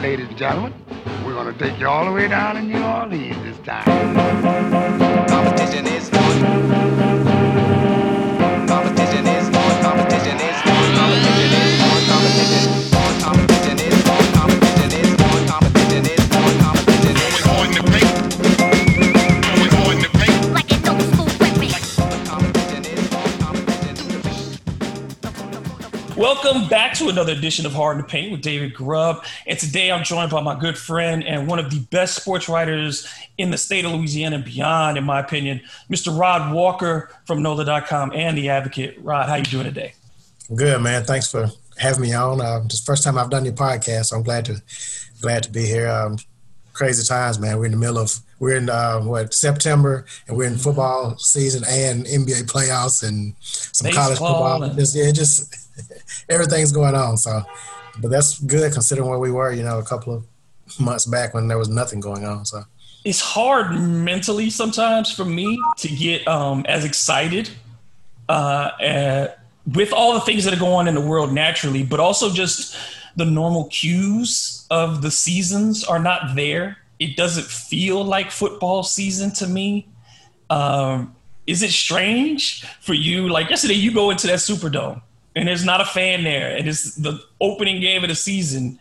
ladies and gentlemen, we're going to take you all the way down to New Orleans this time. Competition is on. Competition is on. Competition is on. Competition is Competition is Competition to another edition of Hard to Paint with David Grubb. And today I'm joined by my good friend and one of the best sports writers in the state of Louisiana and beyond, in my opinion, Mr. Rod Walker from NOLA.com and The Advocate. Rod, how you doing today? Good, man. Thanks for having me on. Uh, this first time I've done your podcast, so I'm glad to glad to be here. Um, crazy times, man. We're in the middle of we're in uh, what September, and we're in mm-hmm. football season and NBA playoffs and some Baseball college football. And- just, yeah, just everything's going on. So, but that's good considering where we were, you know, a couple of months back when there was nothing going on. So it's hard mentally sometimes for me to get um, as excited uh, at, with all the things that are going on in the world naturally, but also just the normal cues of the seasons are not there. It doesn't feel like football season to me. Um, is it strange for you? Like yesterday, you go into that Superdome and there's not a fan there, and it's the opening game of the season.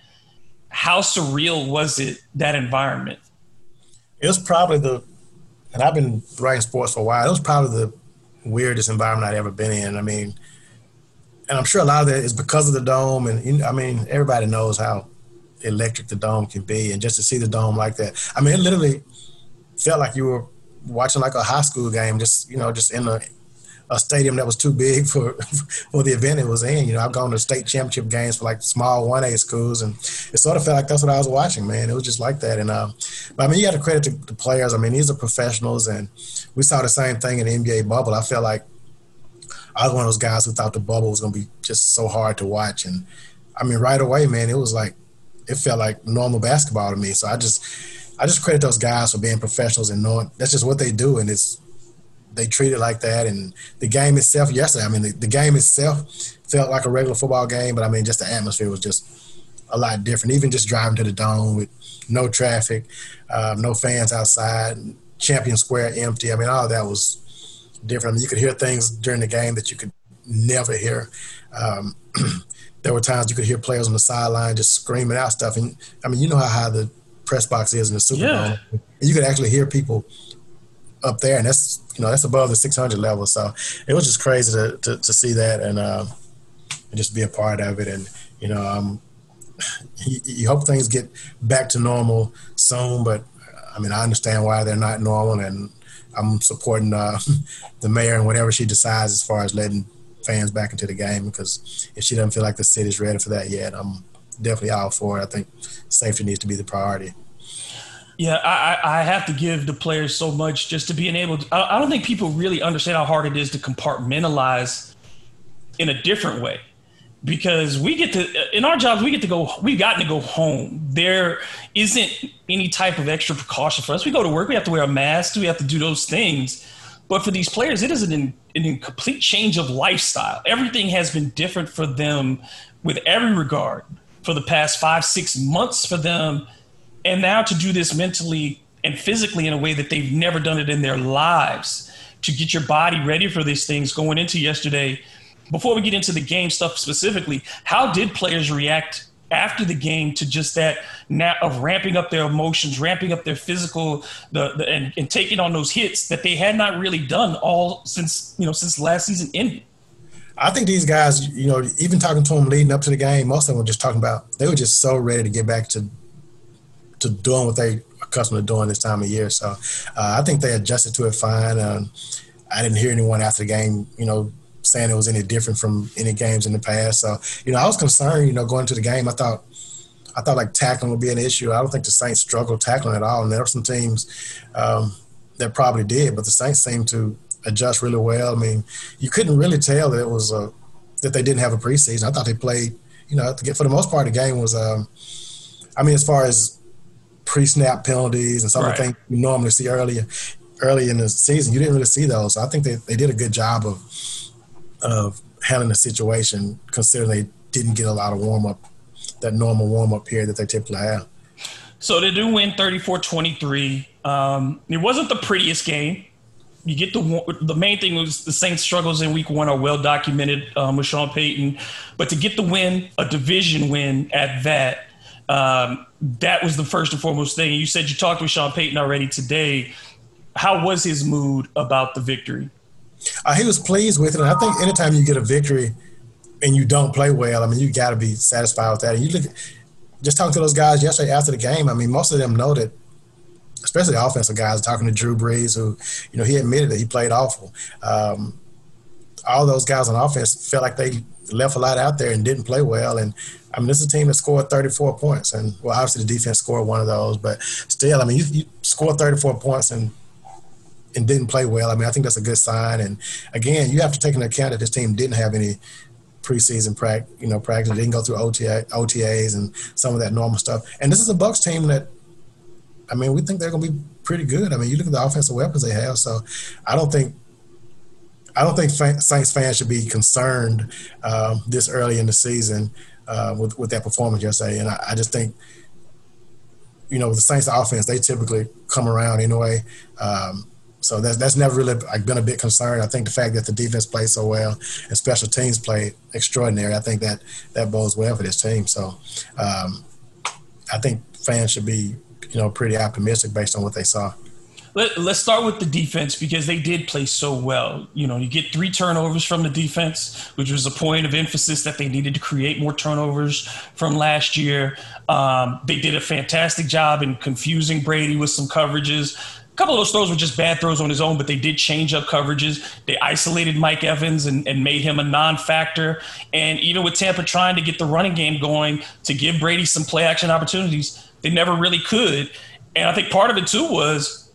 How surreal was it that environment? It was probably the, and I've been writing sports for a while. It was probably the weirdest environment I'd ever been in. I mean, and I'm sure a lot of that is because of the dome, and I mean, everybody knows how electric the dome can be, and just to see the dome like that, I mean, it literally felt like you were watching like a high school game, just you know, just in a a stadium that was too big for for the event it was in. You know, I've gone to state championship games for like small one A schools, and it sort of felt like that's what I was watching. Man, it was just like that. And uh, I mean, you got to credit the players. I mean, these are professionals, and we saw the same thing in the NBA bubble. I felt like I was one of those guys who thought the bubble was going to be just so hard to watch, and I mean, right away, man, it was like it felt like normal basketball to me. So I just I just credit those guys for being professionals and knowing that's just what they do, and it's they treat it like that. And the game itself, yesterday, I mean, the, the game itself felt like a regular football game, but I mean, just the atmosphere was just a lot different. Even just driving to the dome with no traffic, uh, no fans outside, Champion Square empty. I mean, all of that was different. I mean, you could hear things during the game that you could never hear. Um, there were times you could hear players on the sideline just screaming out stuff. And I mean, you know how high the press box is in the Super yeah. Bowl. And you could actually hear people up there, and that's you know that's above the 600 level. So it was just crazy to to, to see that and, uh, and just be a part of it. And you know, um, you, you, hope things get back to normal soon. But I mean, I understand why they're not normal, and I'm supporting uh, the mayor and whatever she decides as far as letting fans back into the game. Because if she doesn't feel like the city's ready for that yet, I'm definitely all for it. I think safety needs to be the priority. Yeah, I, I have to give the players so much just to being able to. I don't think people really understand how hard it is to compartmentalize in a different way. Because we get to in our jobs we get to go we've gotten to go home. There isn't any type of extra precaution for us. We go to work we have to wear a mask we have to do those things. But for these players it is an, an complete change of lifestyle. Everything has been different for them with every regard. For the past five six months for them and now to do this mentally and physically in a way that they've never done it in their lives to get your body ready for these things going into yesterday. Before we get into the game stuff specifically how did players react after the game to just that now of ramping up their emotions ramping up their physical the, the and, and taking on those hits that they had not really done all since you know since last season ended? I think these guys, you know, even talking to them leading up to the game, most of them were just talking about they were just so ready to get back to to doing what they accustomed to doing this time of year. So uh, I think they adjusted to it fine. Um, I didn't hear anyone after the game, you know, saying it was any different from any games in the past. So you know, I was concerned. You know, going to the game, I thought. I thought like tackling would be an issue. I don't think the Saints struggled tackling at all, and there were some teams um, that probably did, but the Saints seemed to adjust really well. I mean, you couldn't really tell that it was a, that they didn't have a preseason. I thought they played, you know, for the most part, the game was. Um, I mean, as far as pre-snap penalties and some right. of the things you normally see earlier early in the season. You didn't really see those. So I think they, they did a good job of of handling the situation, considering they didn't get a lot of warm up that normal warm up period that they typically have. So they do win 34-23. Um, it wasn't the prettiest game. You get the the main thing was the Saints' struggles in Week One are well documented um, with Sean Payton, but to get the win, a division win at that, um, that was the first and foremost thing. You said you talked with Sean Payton already today. How was his mood about the victory? Uh, he was pleased with it. And I think anytime you get a victory and you don't play well, I mean, you got to be satisfied with that. And you look, just talking to those guys yesterday after the game, I mean, most of them know that, especially the offensive guys, talking to Drew Brees, who, you know, he admitted that he played awful. Um, all those guys on offense felt like they left a lot out there and didn't play well. And I mean, this is a team that scored 34 points. And well, obviously the defense scored one of those, but still, I mean, you, you scored 34 points and and didn't play well. I mean, I think that's a good sign. And again, you have to take into account that this team didn't have any preseason practice, you know, practice. They didn't go through OTA, OTAs and some of that normal stuff. And this is a Bucks team that, I mean, we think they're going to be pretty good. I mean, you look at the offensive weapons they have. So I don't think, I don't think Saints fans should be concerned um, this early in the season uh, with with that performance yesterday. And I, I, just think, you know, the Saints offense they typically come around anyway. Um, so that's that's never really been a big concern. I think the fact that the defense played so well and special teams played extraordinary, I think that that bodes well for this team. So um, I think fans should be you know pretty optimistic based on what they saw. Let, us start with the defense because they did play so well. You know, you get three turnovers from the defense, which was a point of emphasis that they needed to create more turnovers from last year. Um, they did a fantastic job in confusing Brady with some coverages A couple of those throws were just bad throws on his own, but they did change up coverages. They isolated Mike Evans and, and, made him a non-factor. And even with Tampa trying to get the running game going to give Brady some play action opportunities, they never really could. And I think part of it too was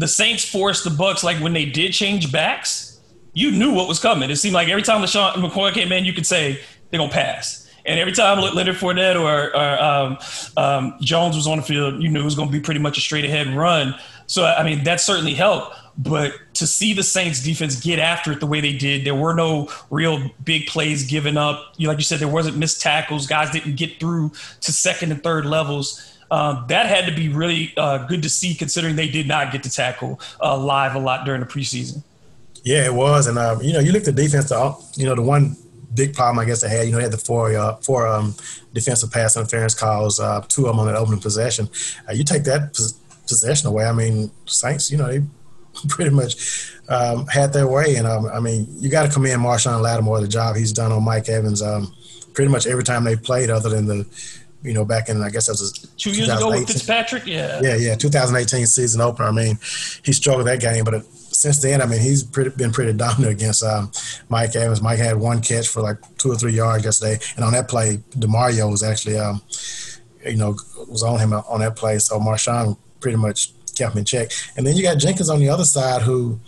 the Saints forced the Bucks like when they did change backs, you knew what was coming. It seemed like every time LeSean McCoy came in, you could say they're gonna pass. And every time Leonard Fournette or, or um, um, Jones was on the field, you knew it was going to be pretty much a straight ahead run. So, I mean, that certainly helped. But to see the Saints defense get after it the way they did, there were no real big plays given up. You, like you said, there wasn't missed tackles. Guys didn't get through to second and third levels. Um, that had to be really uh, good to see, considering they did not get to tackle uh, live a lot during the preseason. Yeah, it was, and um, you know, you look at the defense. You know, the one big problem I guess they had. You know, they had the four uh, four um, defensive pass interference calls, uh, two of them on that opening possession. Uh, you take that possession away. I mean, Saints, you know, they pretty much um, had their way. And um, I mean, you got to commend Marshon Lattimore the job he's done on Mike Evans. Um, pretty much every time they played, other than the you know, back in I guess that was two years ago with Fitzpatrick. Yeah, yeah, yeah. 2018 season opener. I mean, he struggled that game, but since then, I mean, he's pretty, been pretty dominant against um, Mike Evans. Mike had one catch for like two or three yards yesterday, and on that play, Demario was actually, um, you know, was on him on that play. So Marshon pretty much kept him in check. And then you got Jenkins on the other side, who,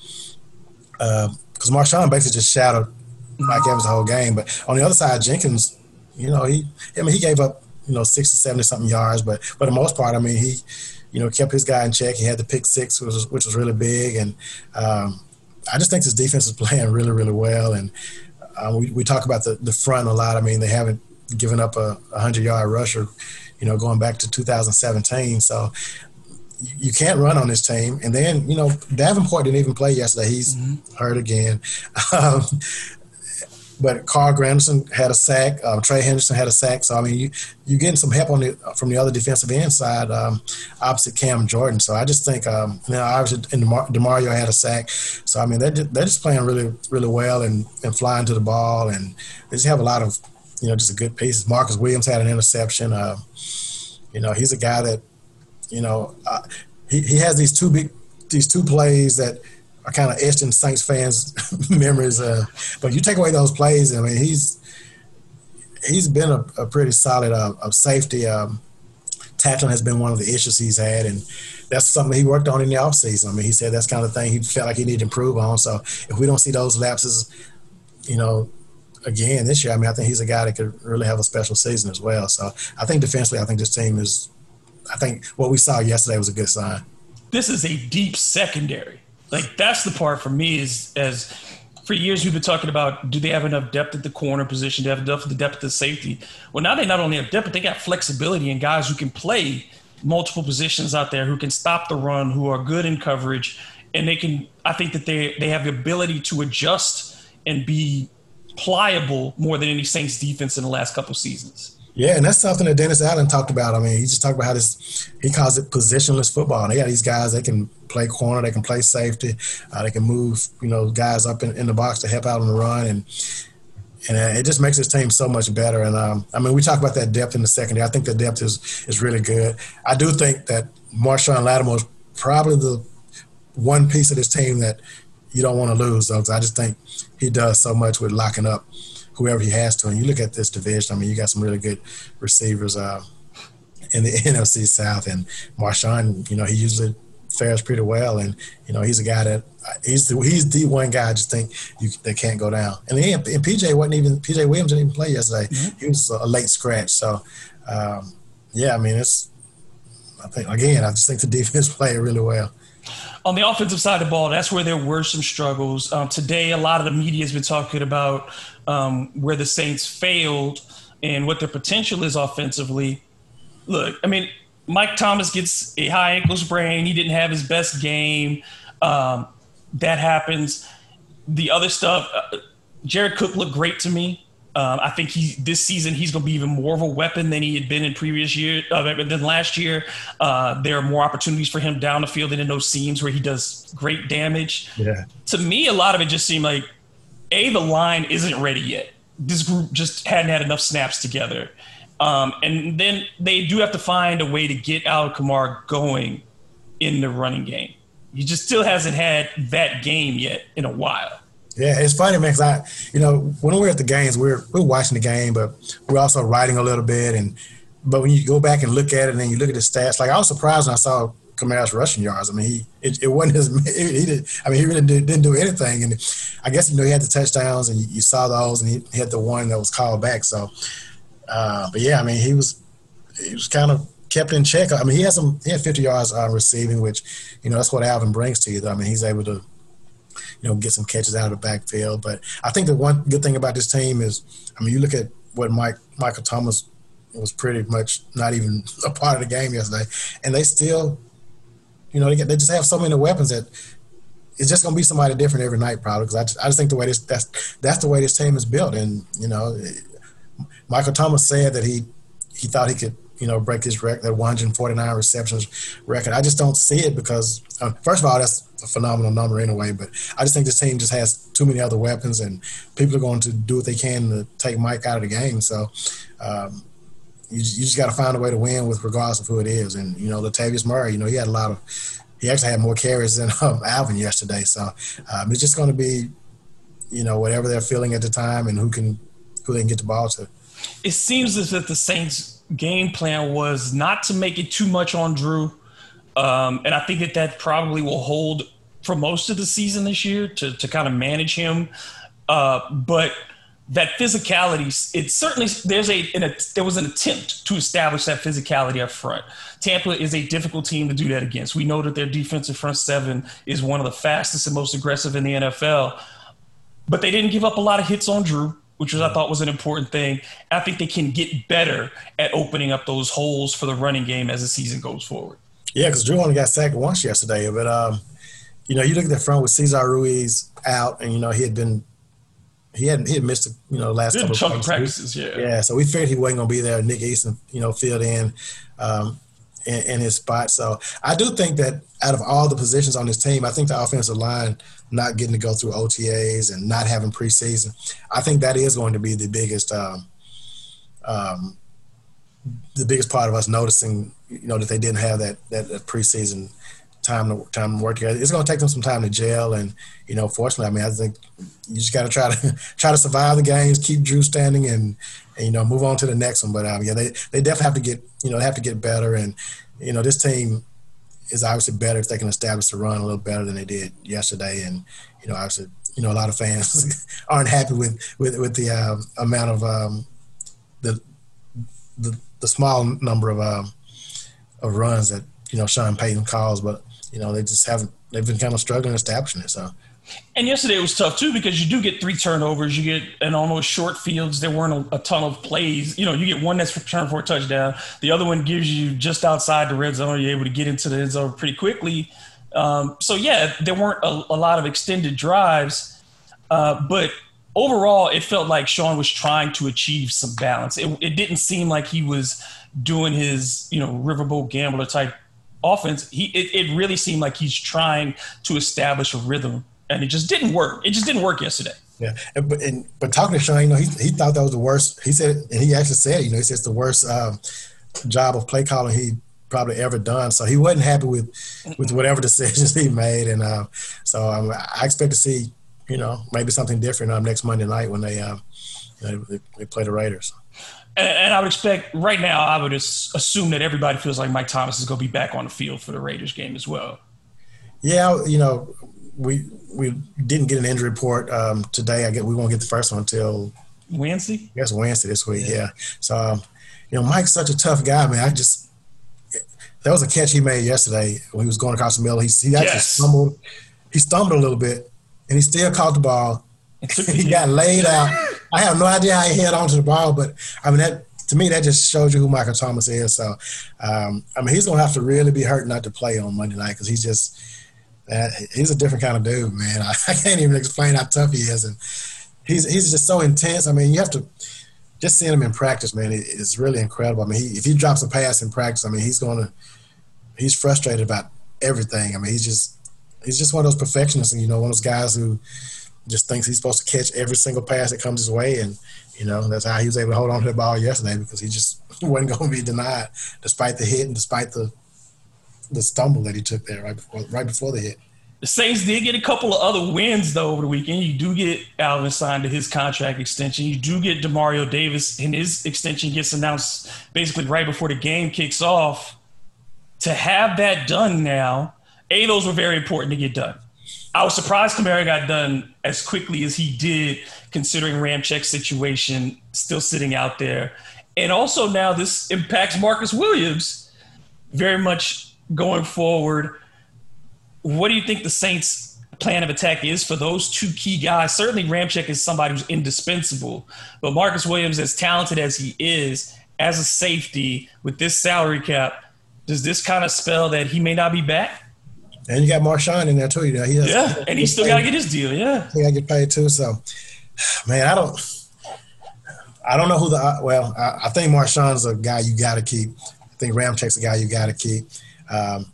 because uh, Marshon basically just shadowed Mike Evans the whole game, but on the other side, Jenkins, you know, he, I mean, he gave up, you know, 60, 70 something yards, but for the most part, I mean, he you know, kept his guy in check. He had the pick six, which was, which was really big. And um, I just think this defense is playing really, really well. And uh, we, we talk about the, the front a lot. I mean, they haven't given up a 100 yard rusher, you know, going back to 2017. So you can't run on this team. And then, you know, Davenport didn't even play yesterday. He's mm-hmm. hurt again. Um, but Carl Granderson had a sack. Uh, Trey Hendrickson had a sack. So I mean, you you getting some help on the from the other defensive end side um, opposite Cam Jordan. So I just think um, you know obviously and Demar- Demario had a sack. So I mean they're just, they're just playing really really well and and flying to the ball and they just have a lot of you know just a good pieces. Marcus Williams had an interception. Uh, you know he's a guy that you know uh, he he has these two big these two plays that are kind of etched in Saints fans' memories. Uh, but you take away those plays, I mean, he's he's been a, a pretty solid uh, safety. Um, tackling has been one of the issues he's had, and that's something he worked on in the offseason. I mean, he said that's kind of thing he felt like he needed to improve on. So if we don't see those lapses, you know, again this year, I mean, I think he's a guy that could really have a special season as well. So I think defensively, I think this team is. I think what we saw yesterday was a good sign. This is a deep secondary. Like that's the part for me is as for years we've been talking about do they have enough depth at the corner position? Do they have enough the depth at the safety? Well, now they not only have depth, but they got flexibility and guys who can play multiple positions out there who can stop the run, who are good in coverage, and they can. I think that they they have the ability to adjust and be pliable more than any Saints defense in the last couple seasons. Yeah, and that's something that Dennis Allen talked about. I mean, he just talked about how this he calls it positionless football. And they got these guys that can play corner, they can play safety, uh, they can move, you know, guys up in, in, the box to help out on the run, and and uh, it just makes this team so much better. And um, I mean, we talk about that depth in the secondary. I think the depth is is really good. I do think that Marshon Lattimore is probably the one piece of this team that you don't want to lose, though, because I just think he does so much with locking up whoever he has to. And you look at this division, I mean, you got some really good receivers uh, in the NFC South. And Marshon, you know, he usually fares pretty well. And, you know, he's a guy that he's the, he's the one guy I just think you, that can't go down. And, then, and PJ wasn't even, PJ Williams didn't even play yesterday. Mm-hmm. He was a late scratch. So, um, yeah, I mean, it's, I think, again, I just think the defense played really well. On the offensive side of the ball, that's where there were some struggles. Um, today, a lot of the media has been talking about um, where the Saints failed and what their potential is offensively. Look, I mean, Mike Thomas gets a high ankle sprain. He didn't have his best game. Um, that happens. The other stuff, uh, Jared Cook looked great to me. Um, I think he this season he's going to be even more of a weapon than he had been in previous year uh, than last year. Uh, there are more opportunities for him down the field and in those seams where he does great damage. Yeah. To me, a lot of it just seemed like a the line isn't ready yet. This group just hadn't had enough snaps together, um, and then they do have to find a way to get Alvin Kamara going in the running game. He just still hasn't had that game yet in a while. Yeah, it's funny, man. Cause I, you know, when we're at the games, we're we're watching the game, but we're also writing a little bit. And but when you go back and look at it, and you look at the stats, like I was surprised when I saw Kamara's rushing yards. I mean, he it, it wasn't his. He did. I mean, he really did, not do anything. And I guess you know he had the touchdowns, and you, you saw those, and he, he, had the one that was called back. So, uh, but yeah, I mean, he was he was kind of kept in check. I mean, he had some. He had 50 yards uh, receiving, which you know that's what Alvin brings to you. Though. I mean, he's able to you know, get some catches out of the backfield. But I think the one good thing about this team is, I mean, you look at what Mike Michael Thomas was pretty much not even a part of the game yesterday, and they still, you know, they get, they just have so many weapons that it's just going to be somebody different every night, probably. Because I just, I just think the way this that's that's the way this team is built, and you know, Michael Thomas said that he he thought he could you know, break his record, that 149 receptions record. I just don't see it because, uh, first of all, that's a phenomenal number anyway. But I just think this team just has too many other weapons, and people are going to do what they can to take Mike out of the game. So. Um, you, you just got to find a way to win with regards of who it is. And, you know, Latavius Murray, you know, he had a lot of, he actually had more carries than um, Alvin yesterday. So um, it's just going to be, you know, whatever they're feeling at the time and who can, who they can get the ball to. It seems as if the Saints game plan was not to make it too much on Drew. Um, and I think that that probably will hold for most of the season this year to, to kind of manage him. Uh, but that physicality, it certainly there's a, a, there was an attempt to establish that physicality up front. Tampa is a difficult team to do that against. We know that their defensive front seven is one of the fastest and most aggressive in the NFL, but they didn't give up a lot of hits on Drew which was I thought was an important thing. I think they can get better at opening up those holes for the running game as the season goes forward. Yeah, because Drew only got sacked once yesterday, but um, you know, you look at the front with Cesar Ruiz out, and you know he had been he hadn't he had missed you know the last couple of practices. Yeah, yeah. So we figured he wasn't going to be there. Nick Easton, you know, filled in. Um, in, in, his spot. So I do think that out of all the positions on this team, I think the offensive line not getting to go through OTAs and not having preseason, I think that is going to be the biggest um, um, the biggest part of us noticing, you know, that they didn't have that that, that preseason time to time to work together. It's going to take them some time to gel, and you know, fortunately, I mean, I think you just got to try to try to survive the games, keep Drew standing, and, and you know, move on to the next one. But um, yeah, they they definitely have to get you know they have to get better, and you know, this team is obviously better if they can establish the run a little better than they did yesterday, and you know, obviously, you know, a lot of fans aren't happy with with with the um, amount of um, the the the small number of um, of runs that you know Sean Payton calls, but you know, they just haven't. They've been kind of struggling establishing it. So And yesterday it was tough too because you do get three turnovers. You get an almost short fields. There weren't a, a, ton of plays. You know, you get one that's returned for a touchdown. The other one gives you just outside the red zone. You're able to get into the end zone pretty quickly. Um, so yeah, there weren't a, a lot of extended drives, uh, but overall, it felt like Sean was trying to achieve some balance. It, it didn't seem like he was doing his you know riverboat gambler type offense. He it, it really seemed like he's trying to establish a rhythm and it just didn't work. It just didn't work yesterday. Yeah, and, but and, but talking to Sean, you know, he he thought that was the worst. He said, and he actually said, you know, he said it's the worst um, job of play calling he probably ever done. So he wasn't happy with with whatever decisions he made, and uh, so um, I expect to see, you know, maybe something different um, next Monday night when they, know, they, they play the Raiders. And, I would expect right now, I would assume that everybody feels like Mike Thomas is going to be back on the field for the Raiders game as well. Yeah, you know, we we didn't get an injury report um, today. I get we won't get the first one until Wednesday. Yes, Wednesday this week. Yeah. yeah. So, um, you know, Mike's such a tough guy, man. I just that was a catch he made yesterday when he was going across the middle. He, he actually yes. stumbled. He stumbled a little bit, and he still caught the ball. he got laid out. I have no idea how he held on to the ball, but I mean that to me that just shows you who Michael Thomas is. So, um, I mean, he's gonna have to really be hurt not to play on Monday night because he's just he's a different kind of dude, man. I, I, can't even explain how tough he is, and he's he's just so intense. I mean, you have to just seeing him in practice, man. It, it's really incredible. I mean, he, if he drops a pass in practice, I mean, he's gonna he's frustrated about everything. I mean, he's just he's just one of those perfectionists, and you know, one of those guys who just thinks he's supposed to catch every single pass that comes his way, and you know that's how he was able to hold on to the ball yesterday because he just wasn't going to be denied despite the hit and despite the the stumble that he took there right before right before the hit. The Saints did get a couple of other wins though over the weekend. You do get Alvin signed to his contract extension. You do get Demario Davis, and his extension gets announced basically right before the game kicks off. To have that done now, a those were very important to get done. I was surprised Kamara got done as quickly as he did, considering Ramczyk's situation still sitting out there. And also now this impacts Marcus Williams very much going forward. What do you think the Saints' plan of attack is for those two key guys? Certainly, Ramczyk is somebody who's indispensable, but Marcus Williams, as talented as he is, as a safety with this salary cap, does this kind of spell that he may not be back? And you got Marshon in there too. You know, he has, yeah, and he still got to get his deal. Yeah, he got to get paid too. So, man, I don't, I don't know who the. Well, I, I think Marshon's a guy you got to keep. I think Ramczyk's a guy you got to keep. Um,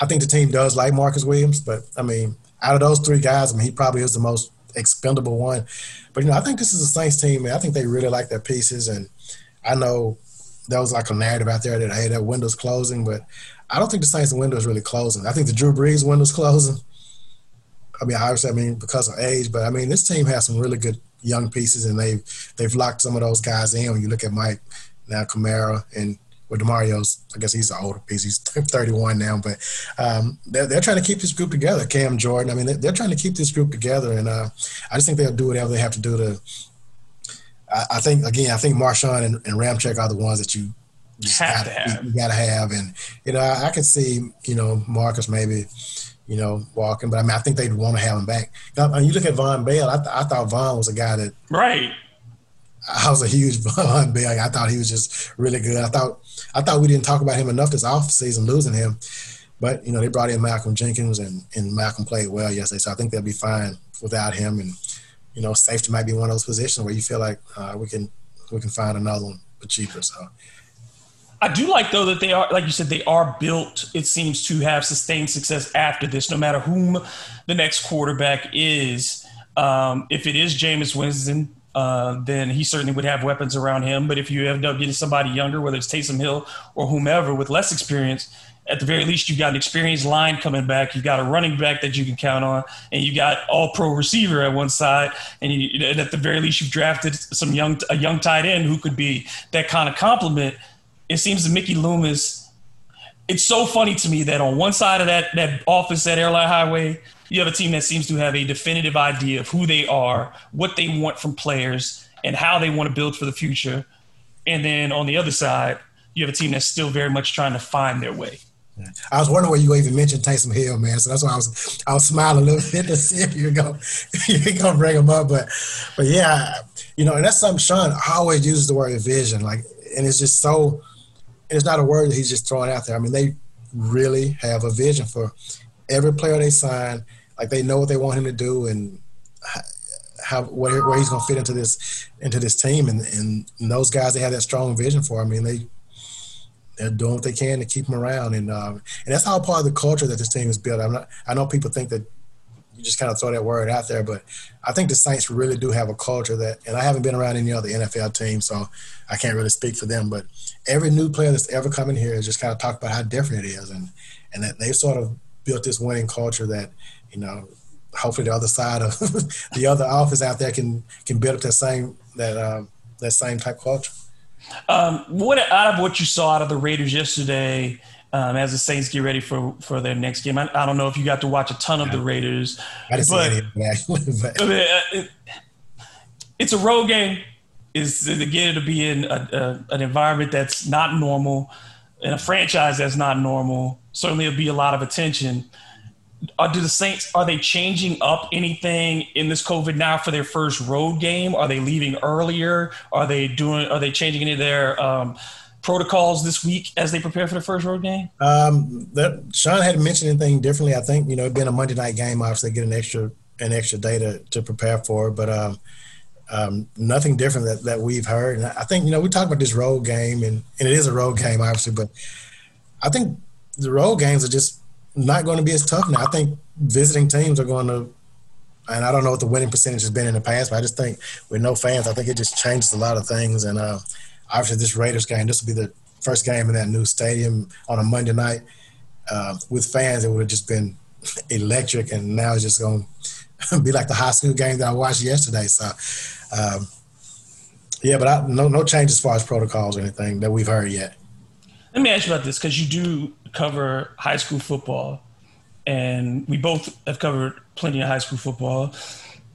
I think the team does like Marcus Williams, but I mean, out of those three guys, I mean, he probably is the most expendable one. But you know, I think this is a Saints team, man. I think they really like their pieces, and I know there was like a narrative out there that hey, that window's closing, but I don't think the Saints window is really closing. I think the Drew Brees window's closing. I mean, obviously, I mean because of age, but I mean this team has some really good young pieces, and they've they've locked some of those guys in. When you look at Mike, now Kamara, and with Demario's, I guess he's an older piece. He's 31 now, but um, they're, they're trying to keep this group together. Cam Jordan, I mean, they're, they're trying to keep this group together, and uh, I just think they'll do whatever they have to do to. I, I think again, I think Marshon and, and Ramczyk are the ones that you just have gotta, to have. You got to have, and you know, I, I could see you know Marcus maybe you know, walking. But I mean, I think they'd want to have him back. Now, you look at Vonn Bell. I, th- I thought Vonn was a guy that right. I was a huge Vonn Bell. I thought he was just really good. I thought I thought we didn't talk about him enough this off season, losing him. But you know, they brought in Malcolm Jenkins, and and Malcolm played well yesterday, so I think they'll be fine without him. And you know, safety might be one of those positions where you feel like uh, we can we can find another one but cheaper. So. I do like though that they are, like you said, they are built. It seems to have sustained success after this, no matter whom the next quarterback is. Um, if it is Jameis Winston, uh, then he certainly would have weapons around him. But if you end up getting somebody younger, whether it's Taysom Hill or whomever with less experience, at the very least, you've got an experienced line coming back. You've got a running back that you can count on, and you got all pro receiver at one side. And, you, and at the very least, you've drafted some young a young tight end who could be that kind of complement. It seems that Mickey Loomis. It's so funny to me that on one side of that that office at Airline Highway, you have a team that seems to have a definitive idea of who they are, what they want from players, and how they want to build for the future. And then on the other side, you have a team that's still very much trying to find their way. I was wondering where you even mentioned Taysom Hill, man. So that's why I was I was smiling a little bit to see if you're gonna you're gonna bring him up. But but yeah, you know, and that's something Sean always uses the word vision, like, and it's just so. It's not a word that he's just throwing out there. I mean, they really have a vision for every player they sign. Like they know what they want him to do and how where, where he's going to fit into this into this team. And, and those guys they have that strong vision for. I mean, they they're doing what they can to keep him around, and um, and that's all part of the culture that this team is built. I'm not. I know people think that just kind of throw that word out there, but I think the Saints really do have a culture that. And I haven't been around any other NFL team, so I can't really speak for them. But every new player that's ever come in here has just kind of talked about how different it is, and and that they've sort of built this winning culture that you know. Hopefully, the other side of the other office out there can can build up that same that uh, that same type culture. Um, what out of what you saw out of the Raiders yesterday, um, as the Saints get ready for for their next game? I, I, don't know if you got to watch a ton of the Raiders, I didn't but, but uh, it's a road game. Is again to be in a, a, an environment that's not normal, in a franchise that's not normal. Certainly, it'll be a lot of attention are, do the Saints are they changing up anything in this COVID now for their first road game? Are they leaving earlier? Are they doing? Are they changing any of their um, protocols this week as they prepare for the first road game? Um, that, Sean hadn't mentioned anything differently. I think you know it being a Monday night game, obviously get an extra an extra day to, to prepare for, but um, um, nothing different that, that we've heard. And I think you know we talk about this road game, and, and it is a road game, obviously, but I think the road games are just not going to be as tough now. I think visiting teams are going to, and I don't know what the winning percentage has been in the past, but I just think with no fans, I think it just changes a lot of things. And uh, obviously, this Raiders game, this will be the first game in that new stadium on a Monday night. Uh, with fans, it would have just been electric, and now it's just going to be like the high school game that I watched yesterday. So, um, yeah, but I, no no change as far as protocols or anything that we've heard yet. Let me ask you about this because you do cover high school football, and we both have covered plenty of high school football.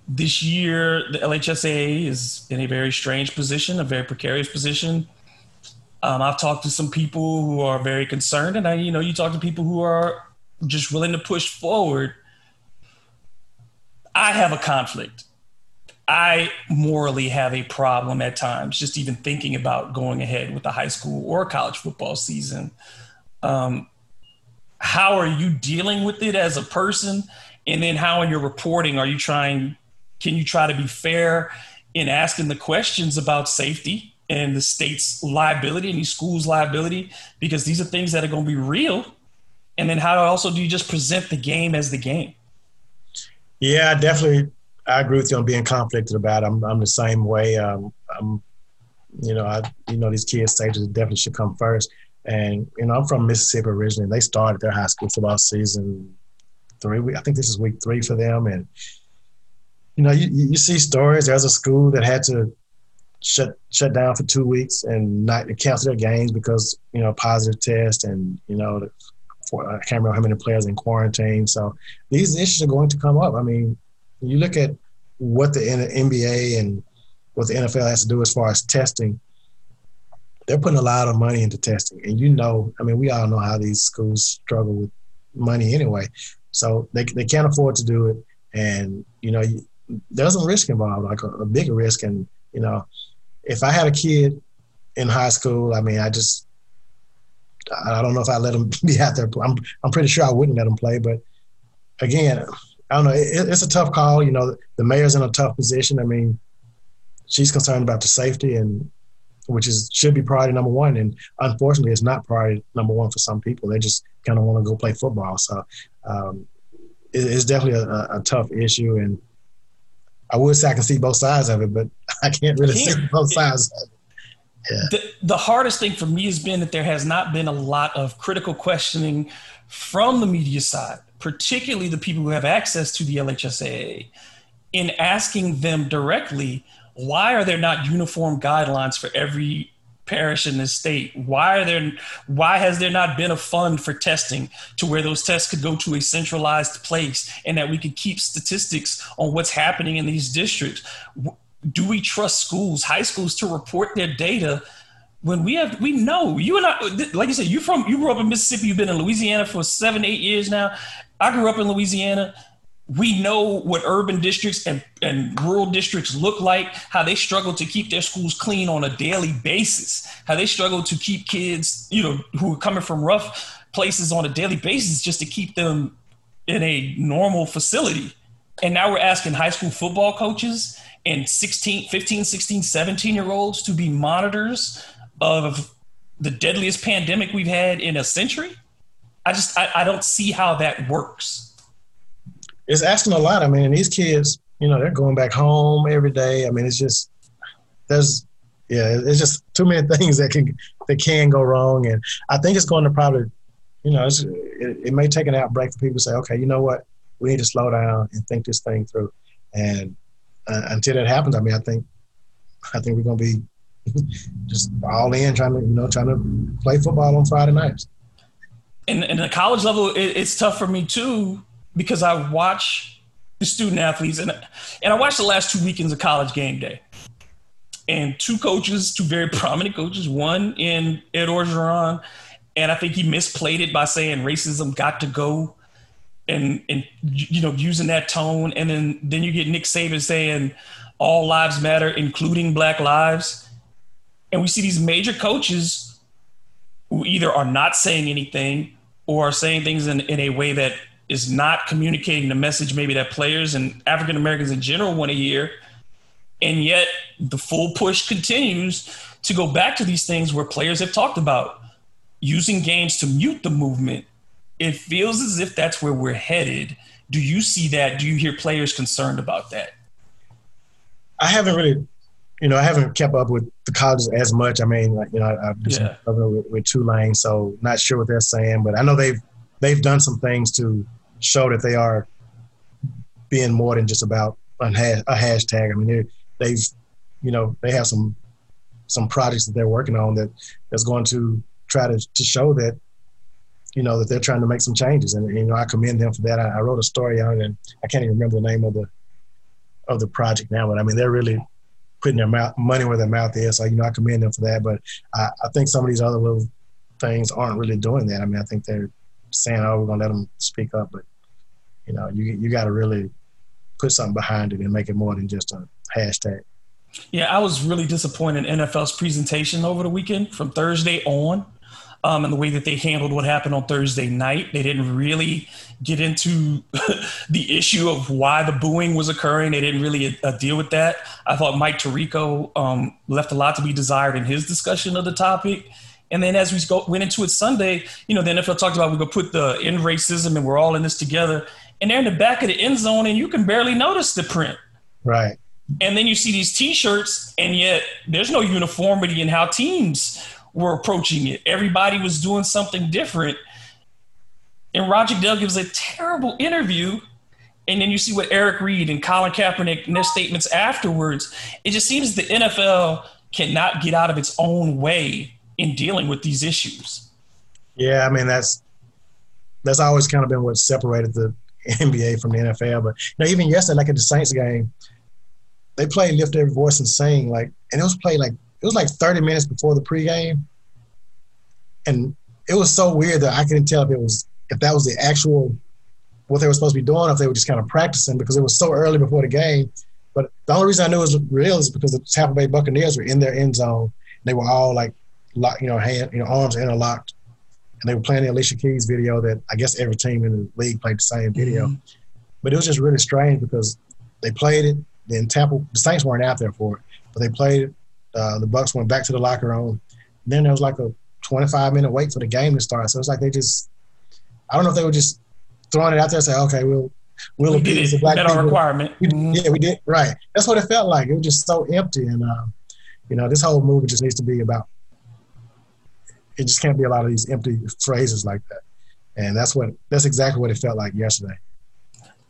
This year, the LHSAA is in a very strange position, a very precarious position. Um, I've talked to some people who are very concerned, and I, you know, you talk to people who are just willing to push forward. I have a conflict. I morally have a problem at times, just even thinking about going ahead with the high school or college football season. Um, how are you dealing with it as a person? And then how in your reporting are you trying, can you try to be fair in asking the questions about safety and the state's liability and these schools' liability? Because these are things that are going to be real. And then how also do you just present the game as the game? Yeah, definitely. I agree with you on being conflicted about it. I'm, I'm the same way. Um, I'm, you know, I, you know, these kids' stages definitely should come first. And you know, I'm from Mississippi originally. They started their high school football season three. I think this is week three for them. And you know, you, you see stories. There's a school that had to shut shut down for two weeks and not cancel their games because you know positive test and you know for, I can't remember how many players in quarantine. So these issues are going to come up. I mean, you look at what the NBA and what the NFL has to do as far as testing they're putting a lot of money into testing. And you know, I mean, we all know how these schools struggle with money anyway. So they, they can't afford to do it. And, you know, there's some risk involved, like a, a bigger risk. And, you know, if I had a kid in high school, I mean, I just, I don't know if I let them be out there. I'm, I'm pretty sure I wouldn't let them play. But again, I don't know. It, it's a tough call. You know, the mayor's in a tough position. I mean, she's concerned about the safety and which is should be priority number one. And unfortunately, it's not priority number one for some people. They just kind of want to go play football. So um, it, it's definitely a, a, tough issue. And I would say I can see both sides of it, but I can't really see both sides. Yeah. The, the hardest thing for me has been that there has not been a lot of critical questioning from the media side, particularly the people who have access to the LHSAA, in asking them directly why are there not uniform guidelines for every parish in this state? Why are there why has there not been a fund for testing to where those tests could go to a centralized place and that we could keep statistics on what's happening in these districts? Do we trust schools, high schools to report their data when we have we know you and I like you said you from you grew up in Mississippi you've been in Louisiana for seven eight years now I grew up in Louisiana we know what urban districts and, and rural districts look like, how they struggle to keep their schools clean on a daily basis, how they struggle to keep kids, you know, who are coming from rough places on a daily basis just to keep them in a normal facility. And now we're asking high school football coaches and 16, 15, 16, 17 year olds to be monitors of the deadliest pandemic we've had in a century. I just, I, I don't see how that works it's asking a lot. I mean, these kids, you know, they're going back home every day. I mean, it's just there's yeah, it's just too many things that can that can go wrong, and I think it's going to probably, you know, it, it, may take an outbreak for people to say, okay, you know what, we need to slow down and think this thing through, and uh, until that happens, I mean, I think I think we're going to be just all in trying to you know trying to play football on Friday nights. And, and the college level, it, it's tough for me too because I watch the student athletes and and I watched the last two weekends of college game day. And two coaches, two very prominent coaches, one in Ed Orgeron, and I think he misplayed it by saying racism got to go and and you know using that tone and then then you get Nick Saban saying all lives matter including black lives and we see these major coaches who either are not saying anything or are saying things in, in a way that is not communicating the message maybe that players and African Americans in general want to hear. And yet the full push continues to go back to these things where players have talked about using games to mute the movement. It feels as if that's where we're headed. Do you see that? Do you hear players concerned about that? I haven't really, you know, I haven't kept up with the colleges as much. I mean, like, you know, I've been yeah. with, with Tulane, so not sure what they're saying, but I know they've they've done some things to show that they are being more than just about a, hashtag. I mean, they've, you know, they have some some projects that they're working on that that's going to try to, to show that, you know, that they're trying to make some changes. And, you know, I commend them for that. I, I wrote a story on it, and I can't even remember the name of the of the project now, but I mean, they're really putting their mouth, money where their mouth is. So, you know, I commend them for that. But I, I think some of these other little things aren't really doing that. I mean, I think they're saying, "Oh, we're gonna let them speak up," but you know, you you got to really put something behind it and make it more than just a hashtag. Yeah, I was really disappointed in NFL's presentation over the weekend from Thursday on. Um, and the way that they handled what happened on Thursday night. They didn't really get into the issue of why the booing was occurring. They didn't really uh, deal with that. I thought Mike Tirico um, left a lot to be desired in his discussion of the topic. And then as we go, went into it Sunday, you know, the NFL talked about we're going to put the end racism and we're all in this together. And they're in the back of the end zone and you can barely notice the print. Right. And then you see these T-shirts, and yet there's no uniformity in how teams were approaching it. Everybody was doing something different. And Roger Goodell gives a terrible interview. And then you see what Eric Reid and Colin Kaepernick and their statements afterwards. It just seems the NFL cannot get out of its own way in dealing with these issues. Yeah, I mean that's that's always kind of been what separated the NBA from the NFL. But you know, even yesterday, like at the Saints game, they played "Lift Every Voice and Sing," like, and it was played like it was like 30 minutes before the pregame, and it was so weird that I couldn't tell if it was if that was the actual what they were supposed to be doing, if they were just kind of practicing because it was so early before the game. But the only reason I knew it was real is because the Tampa Bay Buccaneers were in their end zone. They were all like lock, you know, hand, you know, arms interlocked, and they were playing the Alicia Keys video that I guess every team in the league played the same video. Mm-hmm. But it was just really strange because they played it. Then Tampa, the Saints weren't out there for it, but they played it. Uh, the Bucks went back to the locker room. then there was like a 25 minute wait for the game to start. So it's like they just, I don't know if they were just throwing it out there and say, okay, we'll we'll we appease the black that people. requirement. We, mm-hmm. Yeah, we did. Right. That's what it felt like. It was just so empty. And, um, you know, this whole movie just needs to be about it just can't be a lot of these empty phrases like that. And that's what that's exactly what it felt like yesterday.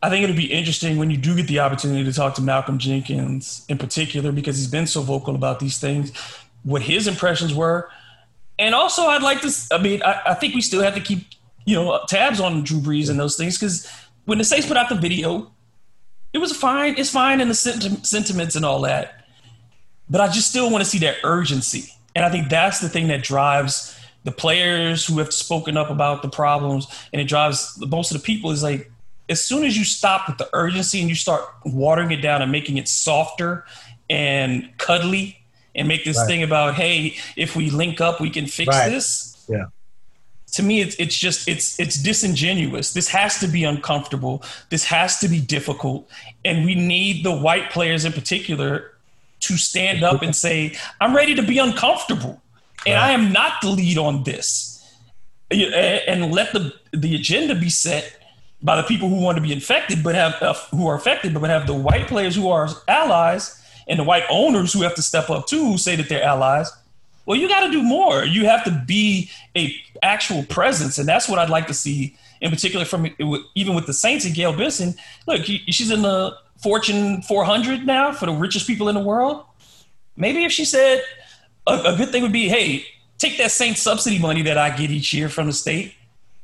I think it'll be interesting when you do get the opportunity to talk to Malcolm Jenkins in particular because he's been so vocal about these things, what his impressions were. And also, I'd like to, I mean, I, I think we still have to keep, you know, tabs on Drew Brees and those things because when the Saints put out the video, it was fine. It's fine in the senti- sentiments and all that. But I just still want to see that urgency And I think that's the thing that drives the players who have spoken up about the problems, and it drives most of the people is like, as soon as you stop with the urgency and you start watering it down and making it softer and cuddly and make this right. thing about, hey, if we link up, we can fix right. this. Yeah. To me, it's, it's just it's it's disingenuous. This has to be uncomfortable. This has to be difficult, and we need the white players in particular to stand up and say, "I'm ready to be uncomfortable, and right. I am not the lead on this," and let the the agenda be set by the people who want to be infected, but have uh, who are affected, but have the white players who are allies and the white owners who have to step up too, who say that they're allies. Well, you got to do more. You have to be a actual presence, and that's what I'd like to see, in particular from even with the Saints and Gayle Benson. Look, she's in the Fortune 400 now for the richest people in the world. Maybe if she said a, a good thing would be, hey, take that Saints subsidy money that I get each year from the state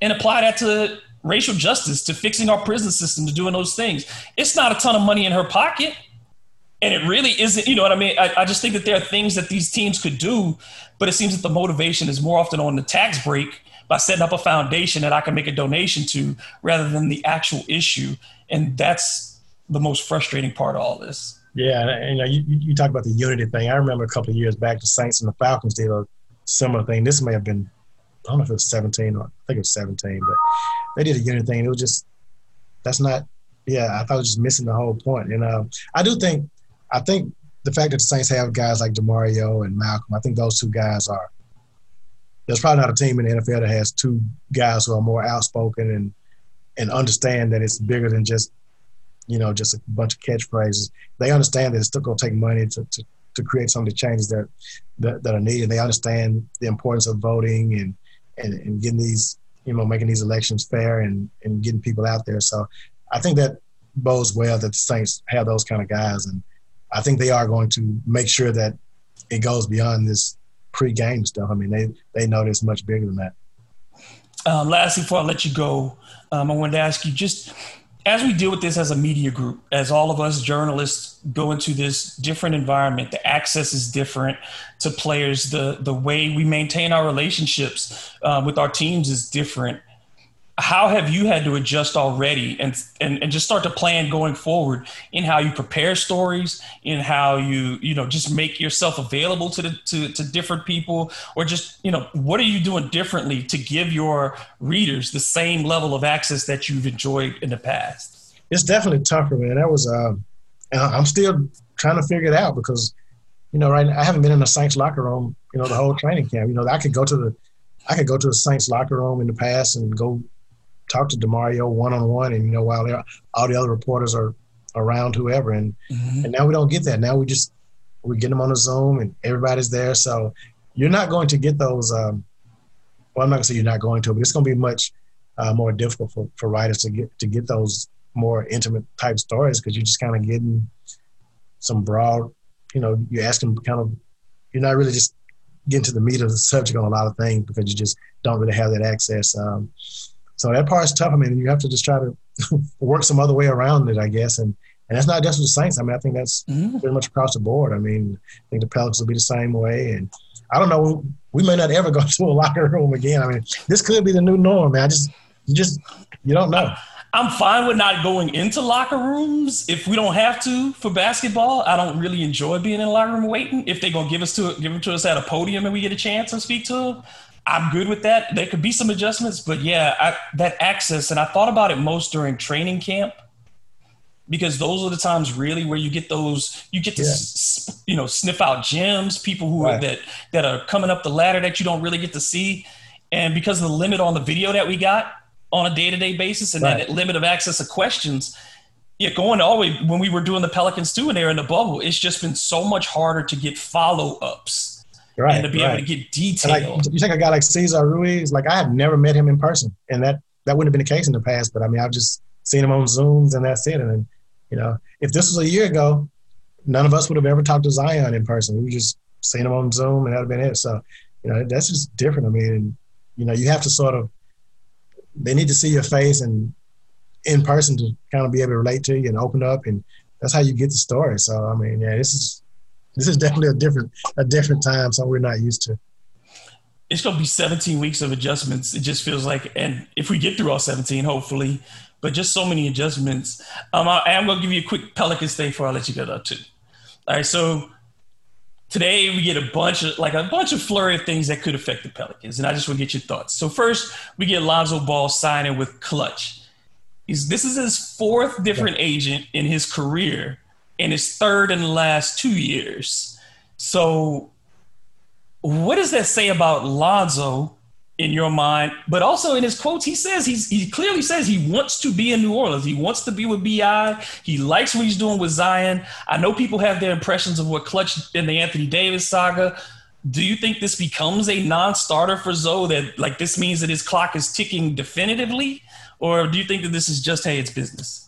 and apply that to racial justice, to fixing our prison system, to doing those things. It's not a ton of money in her pocket. And it really isn't, you know what I mean? I, I just think that there are things that these teams could do, but it seems that the motivation is more often on the tax break by setting up a foundation that I can make a donation to rather than the actual issue. And that's the most frustrating part of all this. Yeah, and, you know, you, you talk about the unity thing. I remember a couple of years back, the Saints and the Falcons did a similar thing. This may have been, I don't know if it was 17 or I think it was 17, but they did a unity thing. It was just that's not. Yeah, I thought it was just missing the whole point. And I do think, I think the fact that the Saints have guys like Demario and Malcolm, I think those two guys are. There's probably not a team in the NFL that has two guys who are more outspoken and and understand that it's bigger than just, you know, just a bunch of catchphrases. They understand that it's still going to take money to, to, to create some of the changes that, that, that are needed. They understand the importance of voting and, and, and getting these you know, making these elections fair and, and getting people out there. So I think that bodes well that the Saints have those kind of guys. And I think they are going to make sure that it goes beyond this pre-game stuff. I mean, they, they know this much bigger than that. Um, lastly, before I let you go, um, I wanted to ask you just – as we deal with this as a media group, as all of us journalists go into this different environment, the access is different to players. The the way we maintain our relationships uh, with our teams is different how have you had to adjust already and, and and just start to plan going forward in how you prepare stories in how you you know just make yourself available to the to, to different people? Or just you know what are you doing differently to give your readers the same level of access that you've enjoyed in the past? It's definitely tougher man. That was uh i'm still trying to figure it out because you know right now, i haven't been in the saints locker room you know the whole training camp. You know i could go to the I could go to the Saints locker room in the past and go talk to Demario one on one, and you know while all the other reporters are around, whoever, and mm-hmm. and now we don't get that. Now we just we get them on a Zoom, and everybody's there. So you're not going to get those. Um, well, I'm not gonna say you're not going to, but it's going to be much uh, more difficult for, for writers to get to get those more intimate type stories because you're just kind of getting some broad. You know, you're asking kind of. You're not really just getting to the meat of the subject on a lot of things because you just don't really have that access. Um, so that part's tough. I mean, you have to just try to work some other way around it, I guess. And and that's not just with the Saints. I mean, I think that's mm-hmm. pretty much across the board. I mean, I think the Pelicans will be the same way. And I don't know, we may not ever go to a locker room again. I mean, this could be the new norm, man. I just, you just, you don't know. I'm fine with not going into locker rooms if we don't have to for basketball. I don't really enjoy being in a locker room waiting. If they're gonna give us to give them to us at a podium and we get a chance to speak to them, I'm good with that. There could be some adjustments, but yeah, I, that access, and I thought about it most during training camp because those are the times really where you get those, you get to, yeah. you know, sniff out gems, people who right. are that that are coming up the ladder that you don't really get to see, and because of the limit on the video that we got on a day to day basis, and right. that limit of access of questions. Yeah, going all the way when we were doing the Pelicans too, and they're in the bubble, it's just been so much harder to get follow ups right, and to be right. able to get detail. Like, you take a guy like Cesar Ruiz, like I have never met him in person, and that that wouldn't have been the case in the past. But I mean, I've just seen him on Zooms, and that's it. And you know, if this was a year ago, none of us would have ever talked to Zion in person. We just seen him on Zoom, and that'd have been it. So, you know, that's just different. I mean, you know, you have to sort of they need to see your face and in person to kind of be able to relate to you and open up, and that's how you get the story. So, I mean, yeah, this is this is definitely a different a different time, so we're not used to. It's going to be 17 weeks of adjustments. It just feels like, and if we get through all 17, hopefully, but just so many adjustments. Um, I, am going to give you a quick Pelicans thing before I let you go though too. All right, so today we get a bunch of like a bunch of flurry of things that could affect the Pelicans, and I just want to get your thoughts. So first, we get Lonzo Ball signing with Klutch. He's, this is his fourth different agent in his career and his third and last two years. So, what does that say about Lonzo in your mind? But also in his quotes, he says he's he clearly says he wants to be in New Orleans. He wants to be with Bi. He likes what he's doing with Zion. I know people have their impressions of what Klutch in the Anthony Davis saga. Do you think this becomes a non-starter for Zo? That like this means that his clock is ticking definitively, or do you think that this is just hey, it's business?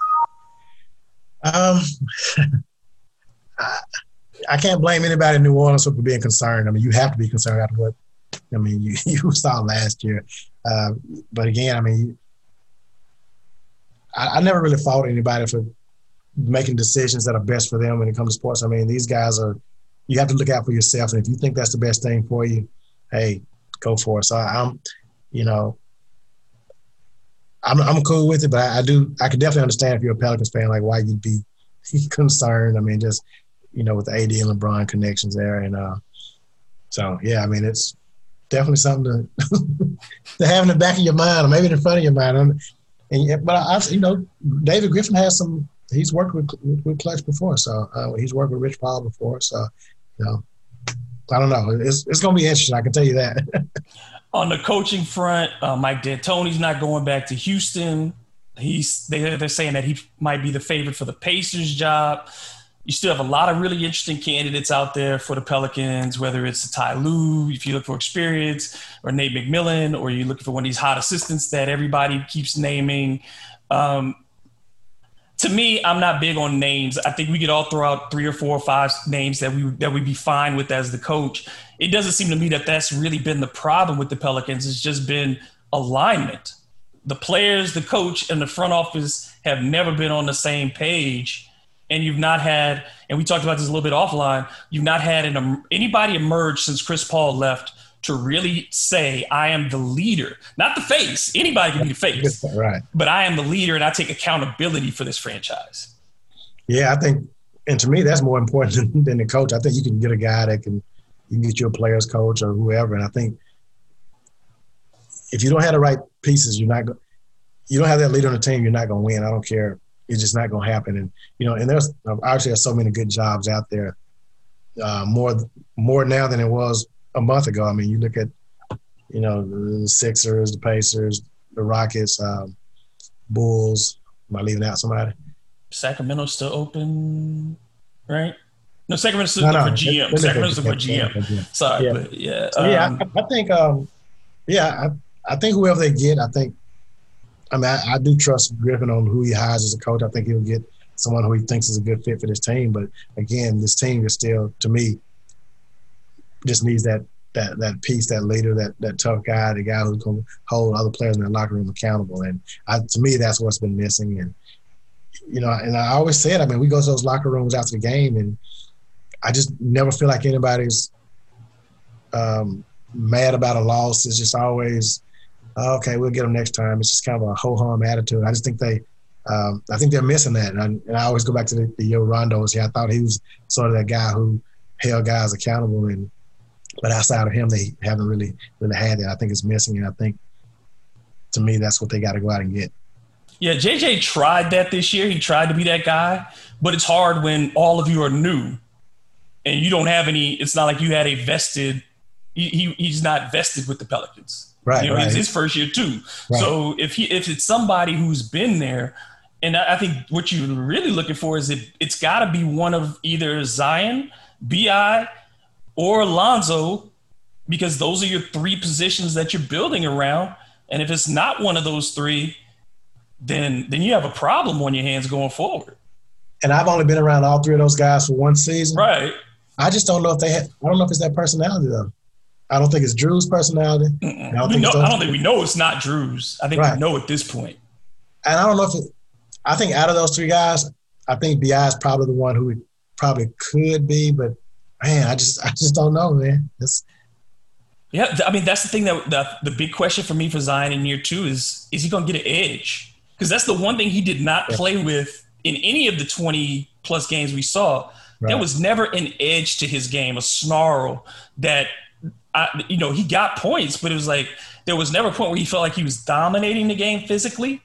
Um, I, I, can't blame anybody in New Orleans for being concerned. I mean, you have to be concerned after what I mean you, you saw last year. Uh, but again, I mean, I, I never really fault anybody for making decisions that are best for them when it comes to sports. I mean, these guys are you have to look out for yourself, and if you think that's the best thing for you, hey, go for it. So I'm, you know, I'm I'm cool with it, but I, I, do I can definitely understand if you're a Pelicans fan, like why you'd be concerned. I mean, just you know, with the AD and LeBron connections there, and uh, so yeah, I mean, it's definitely something to to have in the back of your mind, or maybe in the front of your mind. And, and but I, you know, David Griffin has some. He's worked with with Klutch before, so uh, he's worked with Rich Paul before, so you know, I don't know. It's it's to be interesting. I can tell you that. On the coaching front, uh, Mike D'Antoni's not going back to Houston. He's they, they're saying that he might be the favorite for the Pacers job. You still have a lot of really interesting candidates out there for the Pelicans, whether it's Ty Lue, if you look for experience, or Nate McMillan, or you're looking for one of these hot assistants that everybody keeps naming. Um, to me, I'm not big on names. I think we could all throw out three or four or five names that we that we'd be fine with as the coach. It doesn't seem to me that that's really been the problem with the Pelicans. It's just been alignment. The players, the coach, and the front office have never been on the same page, and you've not had. And we talked about this a little bit offline. You've not had an, anybody emerge since Chris Paul left to really say, I am the leader, not the face. Anybody can be the face. Right. But I am the leader and I take accountability for this franchise. Yeah, I think, and to me, that's more important than, the coach. I think you can get a guy that can, you can get your players coach or whoever. And I think if you don't have the right pieces, you're not going you don't have that leader on the team, you're not going to win. I don't care. It's just not going to happen. And, you know, and there's obviously there's so many good jobs out there, uh, more, more now than it was a month ago. I mean, you look at, you know, the Sixers, the Pacers, the Rockets, um, Bulls. Am I leaving out somebody? Sacramento's still open, right? No, Sacramento's still no, no, for GM. Sacramento's open for GM. Sorry, yeah. but yeah. So, yeah, um, I, I, think, um, yeah, I, I think whoever they get, I think, I mean, I, I, do trust Griffin on who he hires as a coach. I think he'll get someone who he thinks is a good fit for this team. But again, this team is still, to me, just needs that that that piece, that leader, that that tough guy, the guy who's to hold other players in the locker room accountable. And I, to me, that's what's been missing. And you know, and I always said, I mean, we go to those locker rooms after the game, and I just never feel like anybody's um, mad about a loss. It's just always, oh, okay, we'll get them next time. It's just kind of a ho hum attitude. I just think they. Um, I think they're missing that, and I, and I always go back to the, the Yo Rondos here. I thought he was sort of that guy who held guys accountable, and but outside of him, they haven't really really had that. I think it's missing, and I think to me, that's what they got to go out and get. Yeah, JJ tried that this year. He tried to be that guy, but it's hard when all of you are new and you don't have any. It's not like you had a vested. He, he he's not vested with the Pelicans. Right. You know, right. it's his first year too. Right. So if he if it's somebody who's been there, and I think what you're really looking for is it, it's got to be one of either Zion, Bi, or Alonzo, because those are your three positions that you're building around. And if it's not one of those three, then then you have a problem on your hands going forward. And I've only been around all three of those guys for one season. Right. I just don't know if they had, I don't know if it's that personality though. I don't think it's Drew's personality. I don't, think, know, I don't think we know it's not Drew's. I think right. we know at this point. And I don't know if it, I think out of those three guys, I think Bi is probably the one who probably could be, but man, I just I just don't know, man. It's, yeah, I mean that's the thing that the, the big question for me for Zion in year two is is he going to get an edge? Because that's the one thing he did not play with in any of the twenty plus games we saw. Right. There was never an edge to his game, a snarl that I, you know he got points, but it was like there was never a point where he felt like he was dominating the game physically.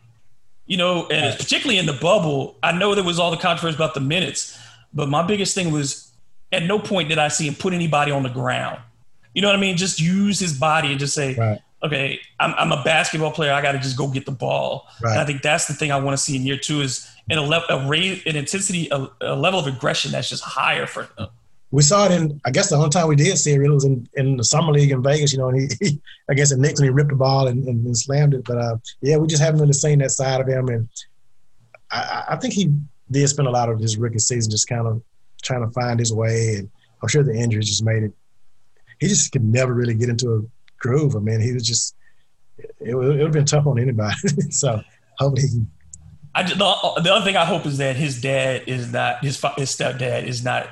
You know, and particularly in the bubble, I know there was all the controversy about the minutes, but my biggest thing was at no point did I see him put anybody on the ground. You know what I mean? Just use his body and just say, right. okay, I'm, I'm, a basketball player. I got to just go get the ball. Right. I think that's the thing I want to see in year two is in a, level, a rate, an intensity, a, a, level of aggression that's just higher for him. We saw it in, I guess the only time we did see it really was in, in the summer league in Vegas, you know, and he, he I guess in Knicks and he ripped the ball and, and, and slammed it. But uh, yeah, we just haven't really seen that side of him. And I, I think he did spend a lot of his rookie season just kind of trying to find his way. And I'm sure the injuries just made it he just could never really get into a groove. I mean, he was just it, it would have been tough on anybody. so hopefully. He, I the, the other thing I hope is that his dad is not his his stepdad is not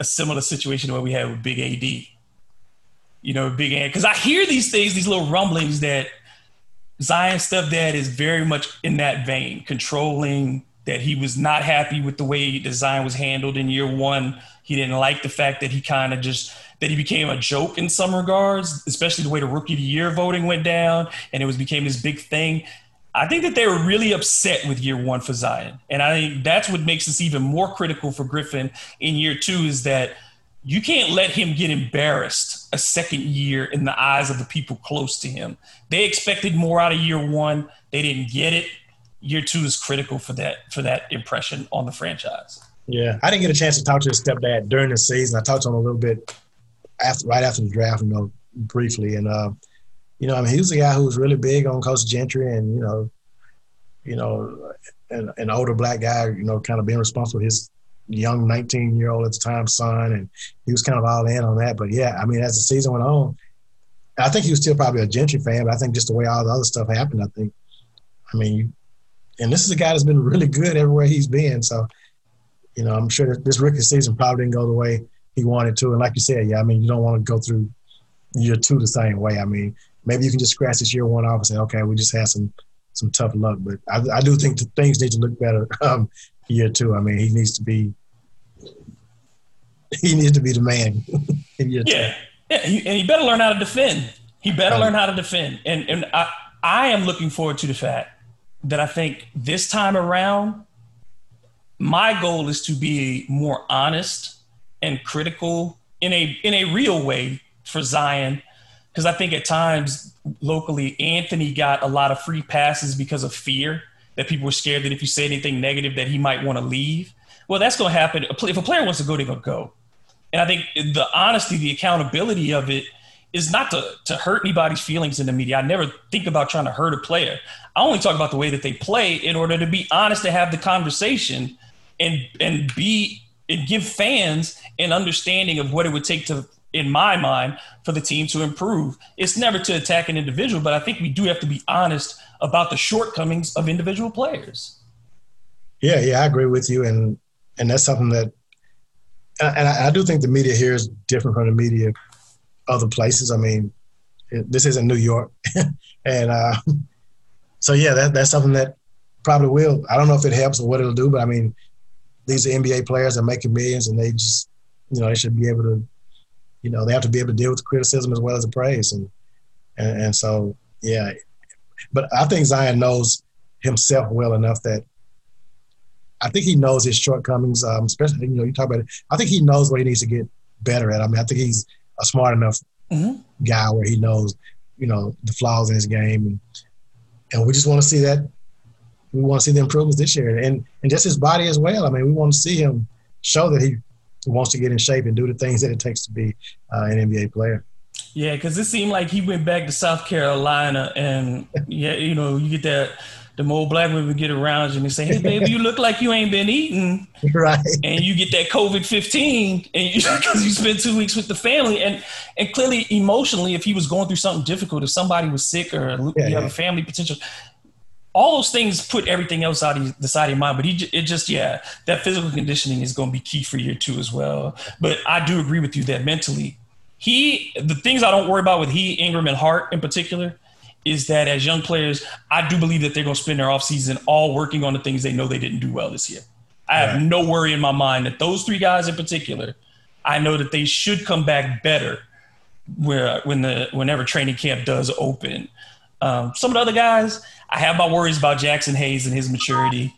a similar situation where we had with Big AD. You know, Big A because I hear these things, these little rumblings that Zion's stepdad is very much in that vein, controlling. That he was not happy with the way Zion was handled in year one. He didn't like the fact that he kind of just that he became a joke in some regards, especially the way the rookie of the year voting went down and it was became this big thing. I think that they were really upset with year one for Zion. And I think that's what makes this even more critical for Griffin in year two is that you can't let him get embarrassed a second year in the eyes of the people close to him. They expected more out of year one. They didn't get it. Year two is critical for that for that impression on the franchise. Yeah. I didn't get a chance to talk to his stepdad during the season. I talked to him a little bit after right after the draft, you know, briefly. And uh, you know, I mean, he was a guy who was really big on Coach Gentry, and you know, you know, an, an older black guy, you know, kind of being responsible for his young 19 year old at the time son, and he was kind of all in on that. But yeah, I mean, as the season went on, I think he was still probably a Gentry fan, but I think just the way all the other stuff happened, I think, I mean, you, and this is a guy that's been really good everywhere he's been. So, you know, I'm sure this rookie season probably didn't go the way he wanted to. And like you said, yeah, I mean, you don't want to go through year two the same way. I mean, maybe you can just scratch this year one off and say, okay, we just had some some tough luck. But I, I do think things need to look better um, year two. I mean, he needs to be he needs to be the man. yeah, yeah, and he better learn how to defend. He better um, learn how to defend. And and I I am looking forward to the fact that I think this time around, my goal is to be more honest and critical in a in a real way for Zion because I think at times locally Anthony got a lot of free passes because of fear that people were scared that if you say anything negative that he might want to leave. Well, that's going to happen. If a player wants to go, they're going to go. And I think the honesty, the accountability of it is not to, to hurt anybody's feelings in the media. I never think about trying to hurt a player. I only talk about the way that they play in order to be honest, to have the conversation and and be and give fans an understanding of what it would take to in my mind for the team to improve it's never to attack an individual but i think we do have to be honest about the shortcomings of individual players yeah yeah i agree with you and and that's something that and I, I do think the media here is different from the media other places i mean this isn't new york and uh so yeah that, that's something that probably will i don't know if it helps or what it'll do but i mean these are NBA players that are making millions, and they just, you know, they should be able to, you know, they have to be able to deal with the criticism as well as the praise, and and, and so yeah, but I think Zion knows himself well enough that I think he knows his shortcomings, um, especially you know you talk about it. I think he knows what he needs to get better at. I mean, I think he's a smart enough mm-hmm. guy where he knows, you know, the flaws in his game, and and we just want to see that we want to see the improvements this year, and and just his body as well. I mean, we want to see him show that he wants to get in shape and do the things that it takes to be uh, an NBA player. Yeah, because it seemed like he went back to South Carolina, and yeah, you know, you get that the more black women get around you and say, "Hey, baby, you look like you ain't been eating," right? And you get that COVID fifteen, and because you, you spend two weeks with the family, and and clearly emotionally, if he was going through something difficult, if somebody was sick or yeah, you have yeah. a family potential, all those things put everything else out of the side of your mind. But he, it just, yeah, that physical conditioning is going to be key for year two as well. But I do agree with you that mentally, he, the things I don't worry about with he, Ingram, and Hart in particular, is that as young players, I do believe that they're going to spend their offseason all working on the things they know they didn't do well this year. I have no worry in my mind that those three guys in particular, I know that they should come back better where when the whenever training camp does open. Um, some of the other guys, I have my worries about Jaxson Hayes and his maturity.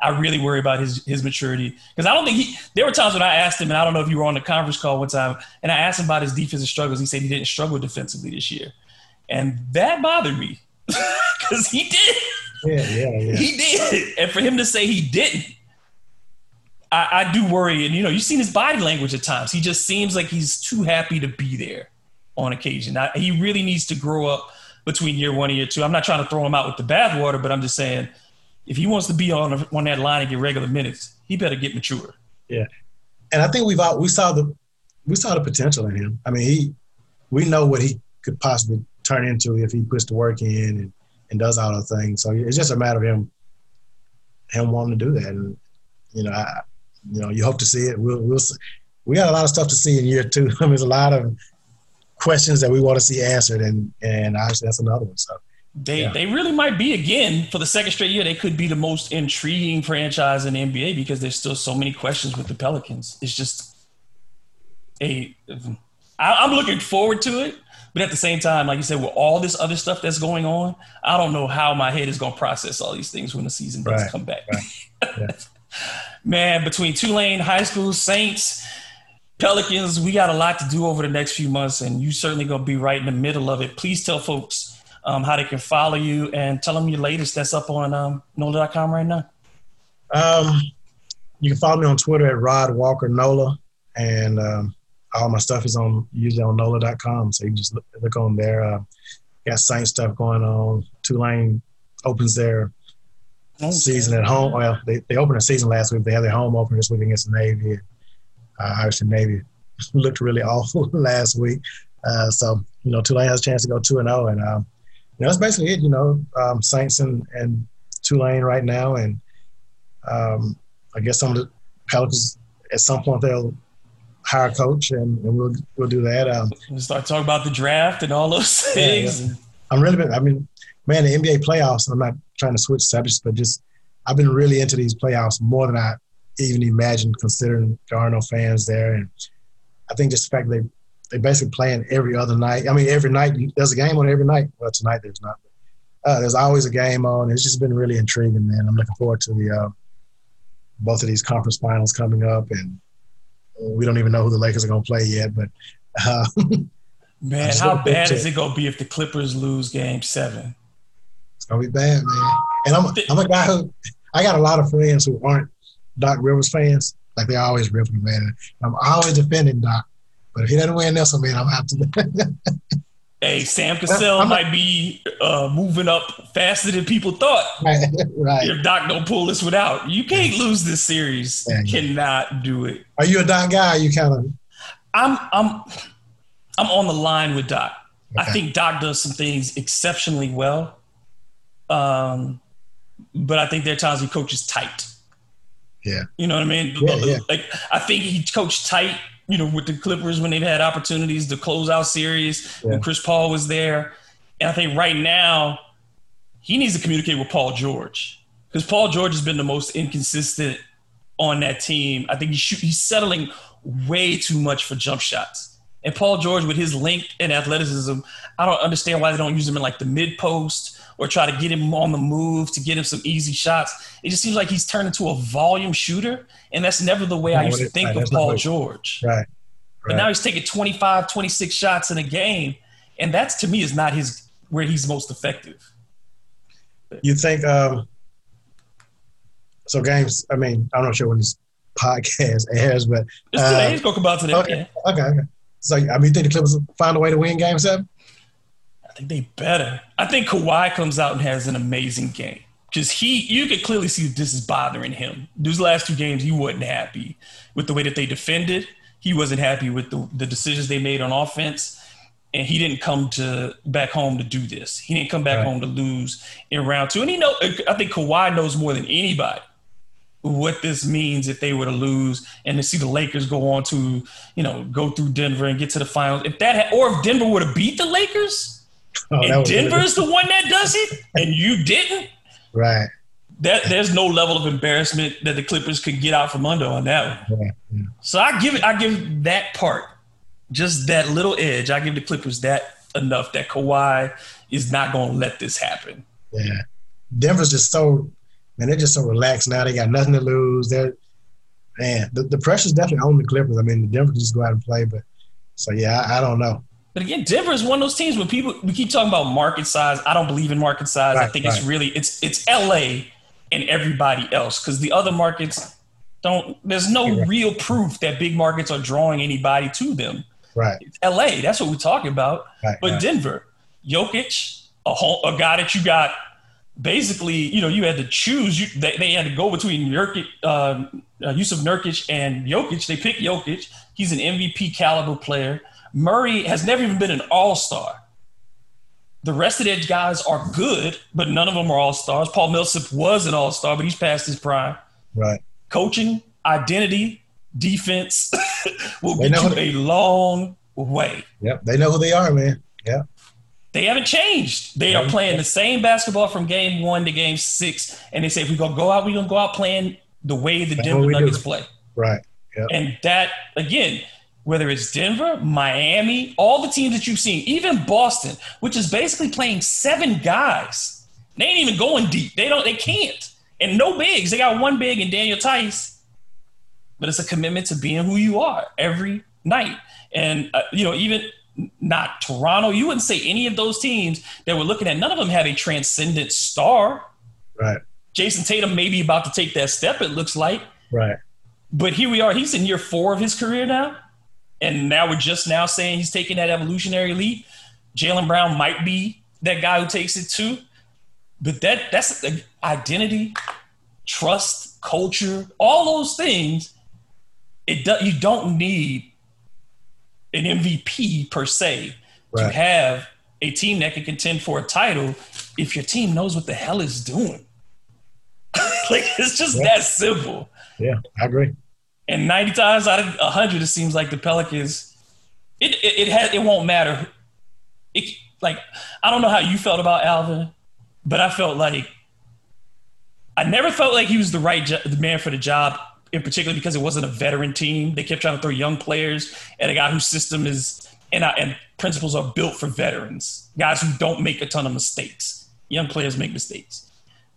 I really worry about his his maturity because I don't think he. There were times when I asked him, and I don't know if you were on the conference call one time, and I asked him about his defensive struggles. He said he didn't struggle defensively this year, and that bothered me because he did. Yeah, yeah, yeah. He did, and for him to say he didn't, I, I do worry. And you know, you've seen his body language at times. He just seems like he's too happy to be there on occasion. I, he really needs to grow up between year one and year two. I'm not trying to throw him out with the bathwater, but I'm just saying if he wants to be on on that line and get regular minutes, he better get mature. Yeah, and I think we've out, we saw the we saw the potential in him. I mean, he we know what he could possibly turn into if he puts the work in and, and does all those things. So it's just a matter of him him wanting to do that. And you know, I, you know, you hope to see it. We'll, we'll see. we got a lot of stuff to see in year two. I mean, there's a lot of questions that we want to see answered, and and obviously that's another one. So they yeah. they really might be again for the second straight year. They could be the most intriguing franchise in the NBA because there's still so many questions with the Pelicans. It's just a I, I'm looking forward to it, but at the same time, like you said, with all this other stuff that's going on, I don't know how my head is going to process all these things when the season does right. come back. Right. Yeah. Man, between Tulane High School Saints Pelicans, we got a lot to do over the next few months, and you certainly going to be right in the middle of it. Please tell folks um, how they can follow you and tell them your latest that's up on um, NOLA.com right now. Um, you can follow me on Twitter at Rod Walker NOLA, and um, all my stuff is on usually on NOLA.com. So you can just look, look on there. Uh, got Saint stuff going on. Tulane opens their okay. season at home. Well, they, they opened their season last week. They had their home opener this week against the Navy. Uh, obviously, Navy looked really awful last week. Uh, so, you know, Tulane has a chance to go 2 and 0. And, um, you know, that's basically it, you know, um, Saints and, and Tulane right now. And um, I guess some of the Pelicans, at some point, they'll hire a coach and, and we'll, we'll do that. Um, we'll start talking about the draft and all those things. Yeah, yeah. I'm really, been, I mean, man, the NBA playoffs, I'm not trying to switch subjects, but just I've been really into these playoffs more than I even imagine considering there are no fans there. And I think just the fact they they basically playing every other night. I mean, every night there's a game on every night. Well, tonight there's not. Uh, there's always a game on. It's just been really intriguing, man. I'm looking forward to the uh, both of these conference finals coming up, and we don't even know who the Lakers are going to play yet. But uh, man, how bad is it going to be if the Clippers lose Game Seven? It's going to be bad, man. And I'm I'm a guy who I got a lot of friends who aren't Doc Rivers fans. Like they always rip him, man. I'm always defending Doc. But if he doesn't win this one, man, I'm out to. hey, Sam Cassell might be uh, moving up faster than people thought. Right, right. If Doc don't pull this one out, you can't lose this series. Yeah, yeah. Cannot do it. Are you a Doc guy? you kind of? I'm I'm I'm on the line with Doc. Okay. I think Doc does some things exceptionally well. Um, but I think there are times he coaches tight. Yeah. You know what I mean? Yeah, yeah. Like I think he coached tight, you know, with the Clippers when they've had opportunities to close out series yeah. when Chris Paul was there. And I think right now he needs to communicate with Paul George because Paul George has been the most inconsistent on that team. I think he's, shoot, he's settling way too much for jump shots. And Paul George, with his length and athleticism, I don't understand why they don't use him in like the mid post or try to get him on the move to get him some easy shots. It just seems like he's turned into a volume shooter, and that's never the way I used to think right, of Paul George. Right. right. But now he's taking 25, 26 shots in a game, and that's to me is not his where he's most effective. You think um so games, I mean, I'm not sure when this podcast airs, but it's today. Uh, He's going about today. Okay, okay, okay. So I mean, you think the Clippers find a way to win Game Seven? I think they better. I think Kawhi comes out and has an amazing game because he, you could clearly see this is bothering him. These last two games, he wasn't happy with the way that they defended. He wasn't happy with the, the decisions they made on offense. and he didn't come to back home to do this. He didn't come back right. home to lose in round two. And he know I think Kawhi knows more than anybody what this means if they were to lose and to see the Lakers go on to, you know, go through Denver and get to the finals. If that had, or if Denver would have beat the Lakers oh, and Denver is the one that does it and you didn't. Right. That there's no level of embarrassment that the Clippers could get out from under on that one. Yeah, yeah. So I give it I give that part just that little edge. I give the Clippers that enough that Kawhi is not going to let this happen. Yeah, Denver's just so man. They're just so relaxed now. They got nothing to lose. They're man. The, the pressure's definitely on the Clippers. I mean, the Denver just go out and play, but so yeah, I, I don't know. But again, Denver is one of those teams where people we keep talking about market size. I don't believe in market size. Right, I think right. it's really it's it's LA and everybody else because the other markets don't. There's no right. real proof that big markets are drawing anybody to them. Right. It's LA. That's what we're talking about. Right, but. Denver, Jokic, a, whole, a guy that you got basically, you know, you had to choose. You, they, they had to go between Nurkic, uh, uh, Jusuf Nurkic and Jokic. They picked Jokic. He's an MVP caliber player. Murray has never even been an all star. The rest of the guys are good, but none of them are all stars. Paul Millsap was an all star, but he's past his prime. Right. Coaching, identity, defense will they get you a long way. Yep, they know who they are, man. Yeah. They haven't changed. They are playing the same basketball from game one to game six, and they say if we're gonna go out, we're gonna go out playing the way the Denver Nuggets do. play. Right. Yep. And that again, whether it's Denver, Miami, all the teams that you've seen, even Boston, which is basically playing seven guys. They ain't even going deep. They don't. They can't. And no bigs. They got one big and Daniel Theis. but it's a commitment to being who you are every night. And uh, you know, even not Toronto, you wouldn't say any of those teams that we're looking at. None of them have a transcendent star. Right. Jayson Tatum may be about to take that step. It looks like. Right. But here we are. He's in year four of his career now, and now we're just now saying he's taking that evolutionary leap. Jaylen Brown might be that guy who takes it too, but that that's identity, trust, culture, all those things it do, you don't need an MVP per se right. to have a team that can contend for a title if your team knows what the hell it's doing. like it's just yeah. that simple. Yeah, I agree. And 90 times out of 100, it seems like the Pelicans, it it, it, has, it won't matter. It, like, I don't know how you felt about Alvin, but I felt like I never felt like he was the right jo- the man for the job in particular because it wasn't a veteran team. They kept trying to throw young players and a guy whose system is and, uh, and principles are built for veterans, guys who don't make a ton of mistakes. Young players make mistakes.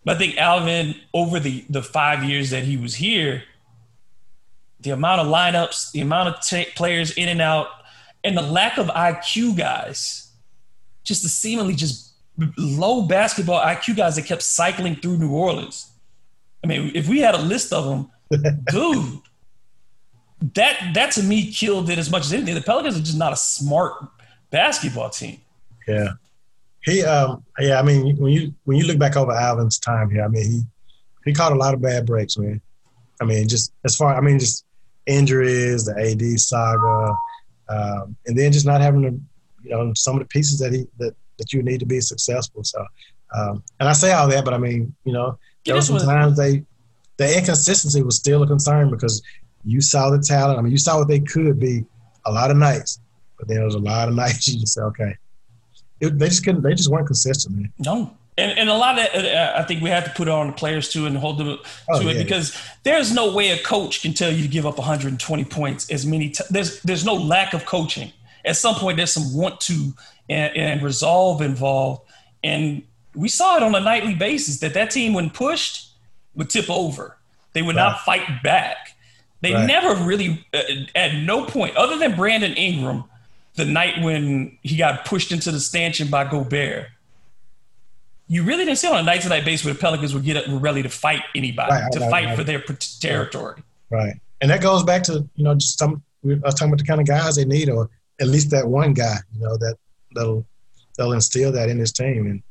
But I think Alvin, over the, the five years that he was here, the amount of lineups, the amount of t- players in and out, and the lack of IQ guys, just the seemingly just low basketball IQ guys that kept cycling through New Orleans. I mean, if we had a list of them, dude, that that to me killed it as much as anything. The Pelicans are just not a smart basketball team. Yeah, he um yeah. I mean, when you when you look back over Alvin's time here, I mean he he caught a lot of bad breaks, man. I mean, just as far I mean, just injuries, the AD saga, um, and then just not having the you know some of the pieces that he that that you need to be successful. So, um, and I say all that, but I mean, you know, there were some times they the inconsistency was still a concern because you saw the talent. I mean, you saw what they could be a lot of nights, but there was a lot of nights you just say, okay, it, they just couldn't. They just weren't consistent, man. No. And, and a lot of uh, I think we have to put it on the players too and hold them oh, to yeah. it because there's no way a coach can tell you to give up 120 points as many. T- there's there's no lack of coaching. At some point, there's some want to and, and resolve involved, and we saw it on a nightly basis that that team when pushed would tip over. They would right. not fight back. They right. never really, uh, at no point, other than Brandon Ingram, the night when he got pushed into the stanchion by Gobert, you really didn't see on a night to night basis where the Pelicans would get up, were ready to fight anybody, right, to fight for their territory. Right. And that goes back to, you know, just some, we are talking about the kind of guys they need, or at least that one guy, you know, that that'll, that'll instill that in his team. And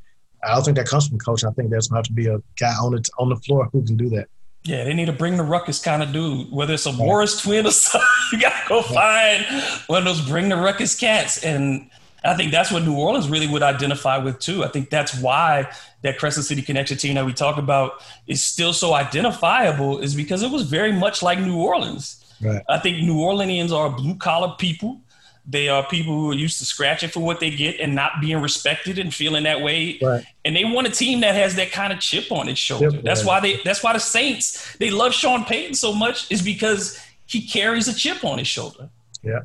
I don't think that comes from coach. I think there's going to have to be a guy on the on the floor who can do that. Yeah, they need to bring the ruckus kind of dude, whether it's a Morris twin or something. You got to go find one of those bring the ruckus cats. And I think that's what New Orleans really would identify with too. I think that's why that Crescent City Connection team that we talk about is still so identifiable, is because it was very much like New Orleans. Right. I think New Orleanians are blue collar people. They are people who are used to scratching for what they get and not being respected and feeling that way. Right. And they want a team that has that kind of chip on its shoulder. Chip, that's right. why they that's why the Saints they love Sean Payton so much is because he carries a chip on his shoulder. Yeah.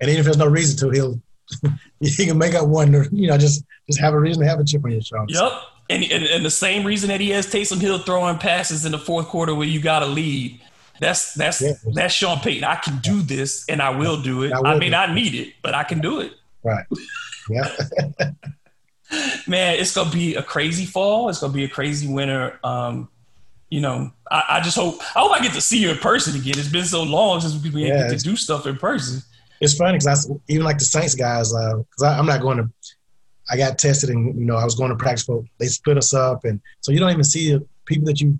And even if there's no reason to, he'll he can make up one. You know, just just have a reason to have a chip on your shoulder. Yep. And, and, and the same reason that he has Taysom Hill throwing passes in the fourth quarter where you got to lead. That's that's Yeah. that's Sean Payton. I can do this and I will do it. I I, do not need it, but I can do it. Right. Yeah. Man, it's gonna be a crazy fall. It's gonna be a crazy winter. Um, you know, I, I just hope I hope I get to see you in person again. It's been so long since we Yeah, get to do stuff in person. it's funny because I even like the Saints guys because I I'm not going to. I got tested and you know I was going to practice, but they split us up, and so you don't even see the people that you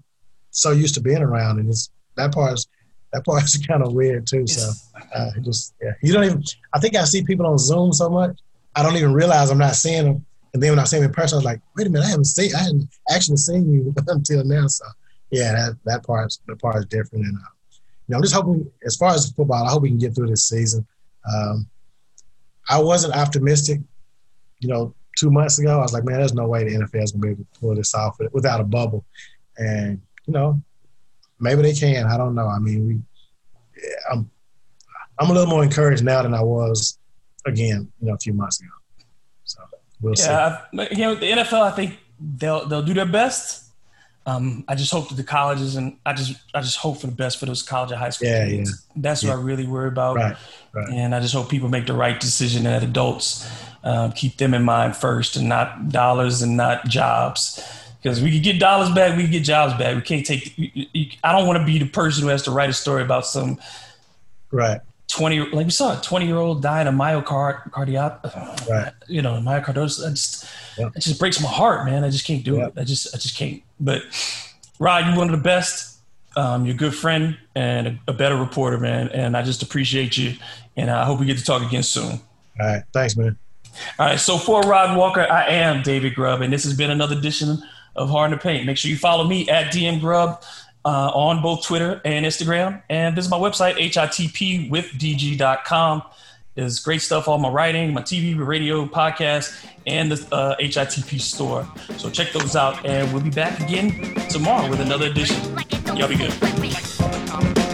so used to being around, and it's that part is that part is kind of weird too. So uh, just yeah, you don't even. I think I see people on Zoom so much, I don't even realize I'm not seeing them, and then when I see them in person, I was like, wait a minute, I haven't seen, I hadn't actually seen you until now. So yeah, that that part that part is different, and uh, you know I'm just hoping as far as football, I hope we can get through this season. Um, I wasn't optimistic, you know, two months ago. I was like, man, there's no way the NFL is going to be able to pull this off without a bubble. And, you know, maybe they can. I don't know. I mean, we, I'm, I'm a little more encouraged now than I was, again, you know, a few months ago. So we'll see. Yeah, I- you know, the NFL. I think they'll they'll do their best. Um, I just hope that the colleges and I just I just hope for the best for those college and high school Yeah, kids. That's what I really worry about. Right, right. And I just hope people make the right decision and that adults um, keep them in mind first and not dollars and not jobs. Because we can get dollars back, we can get jobs back. We can't take. you- you- I don't want to be the person who has to write a story about some Right, twenty, like we saw a twenty-year-old dying of myocard cardiac, right. you know, myocardosis. I just, Yeah. it just breaks my heart, man. I just can't do Yeah. it. I just, I just can't. But Rod, you're one of the best. Um, you're a good friend and a, a better reporter, man. And I just appreciate you. And I hope we get to talk again soon. All right. Thanks, man. All right. So for Rod Walker, I am David Grubb, and this has been another edition of Hard to Paint. Make sure you follow me at DM Grubb uh, on both Twitter and Instagram, and visit my website hitpwithdg.com. There's great stuff on my writing, my TV, radio, podcast, and the uh, HITP store. So check those out, and we'll be back again tomorrow with another edition. Y'all be good.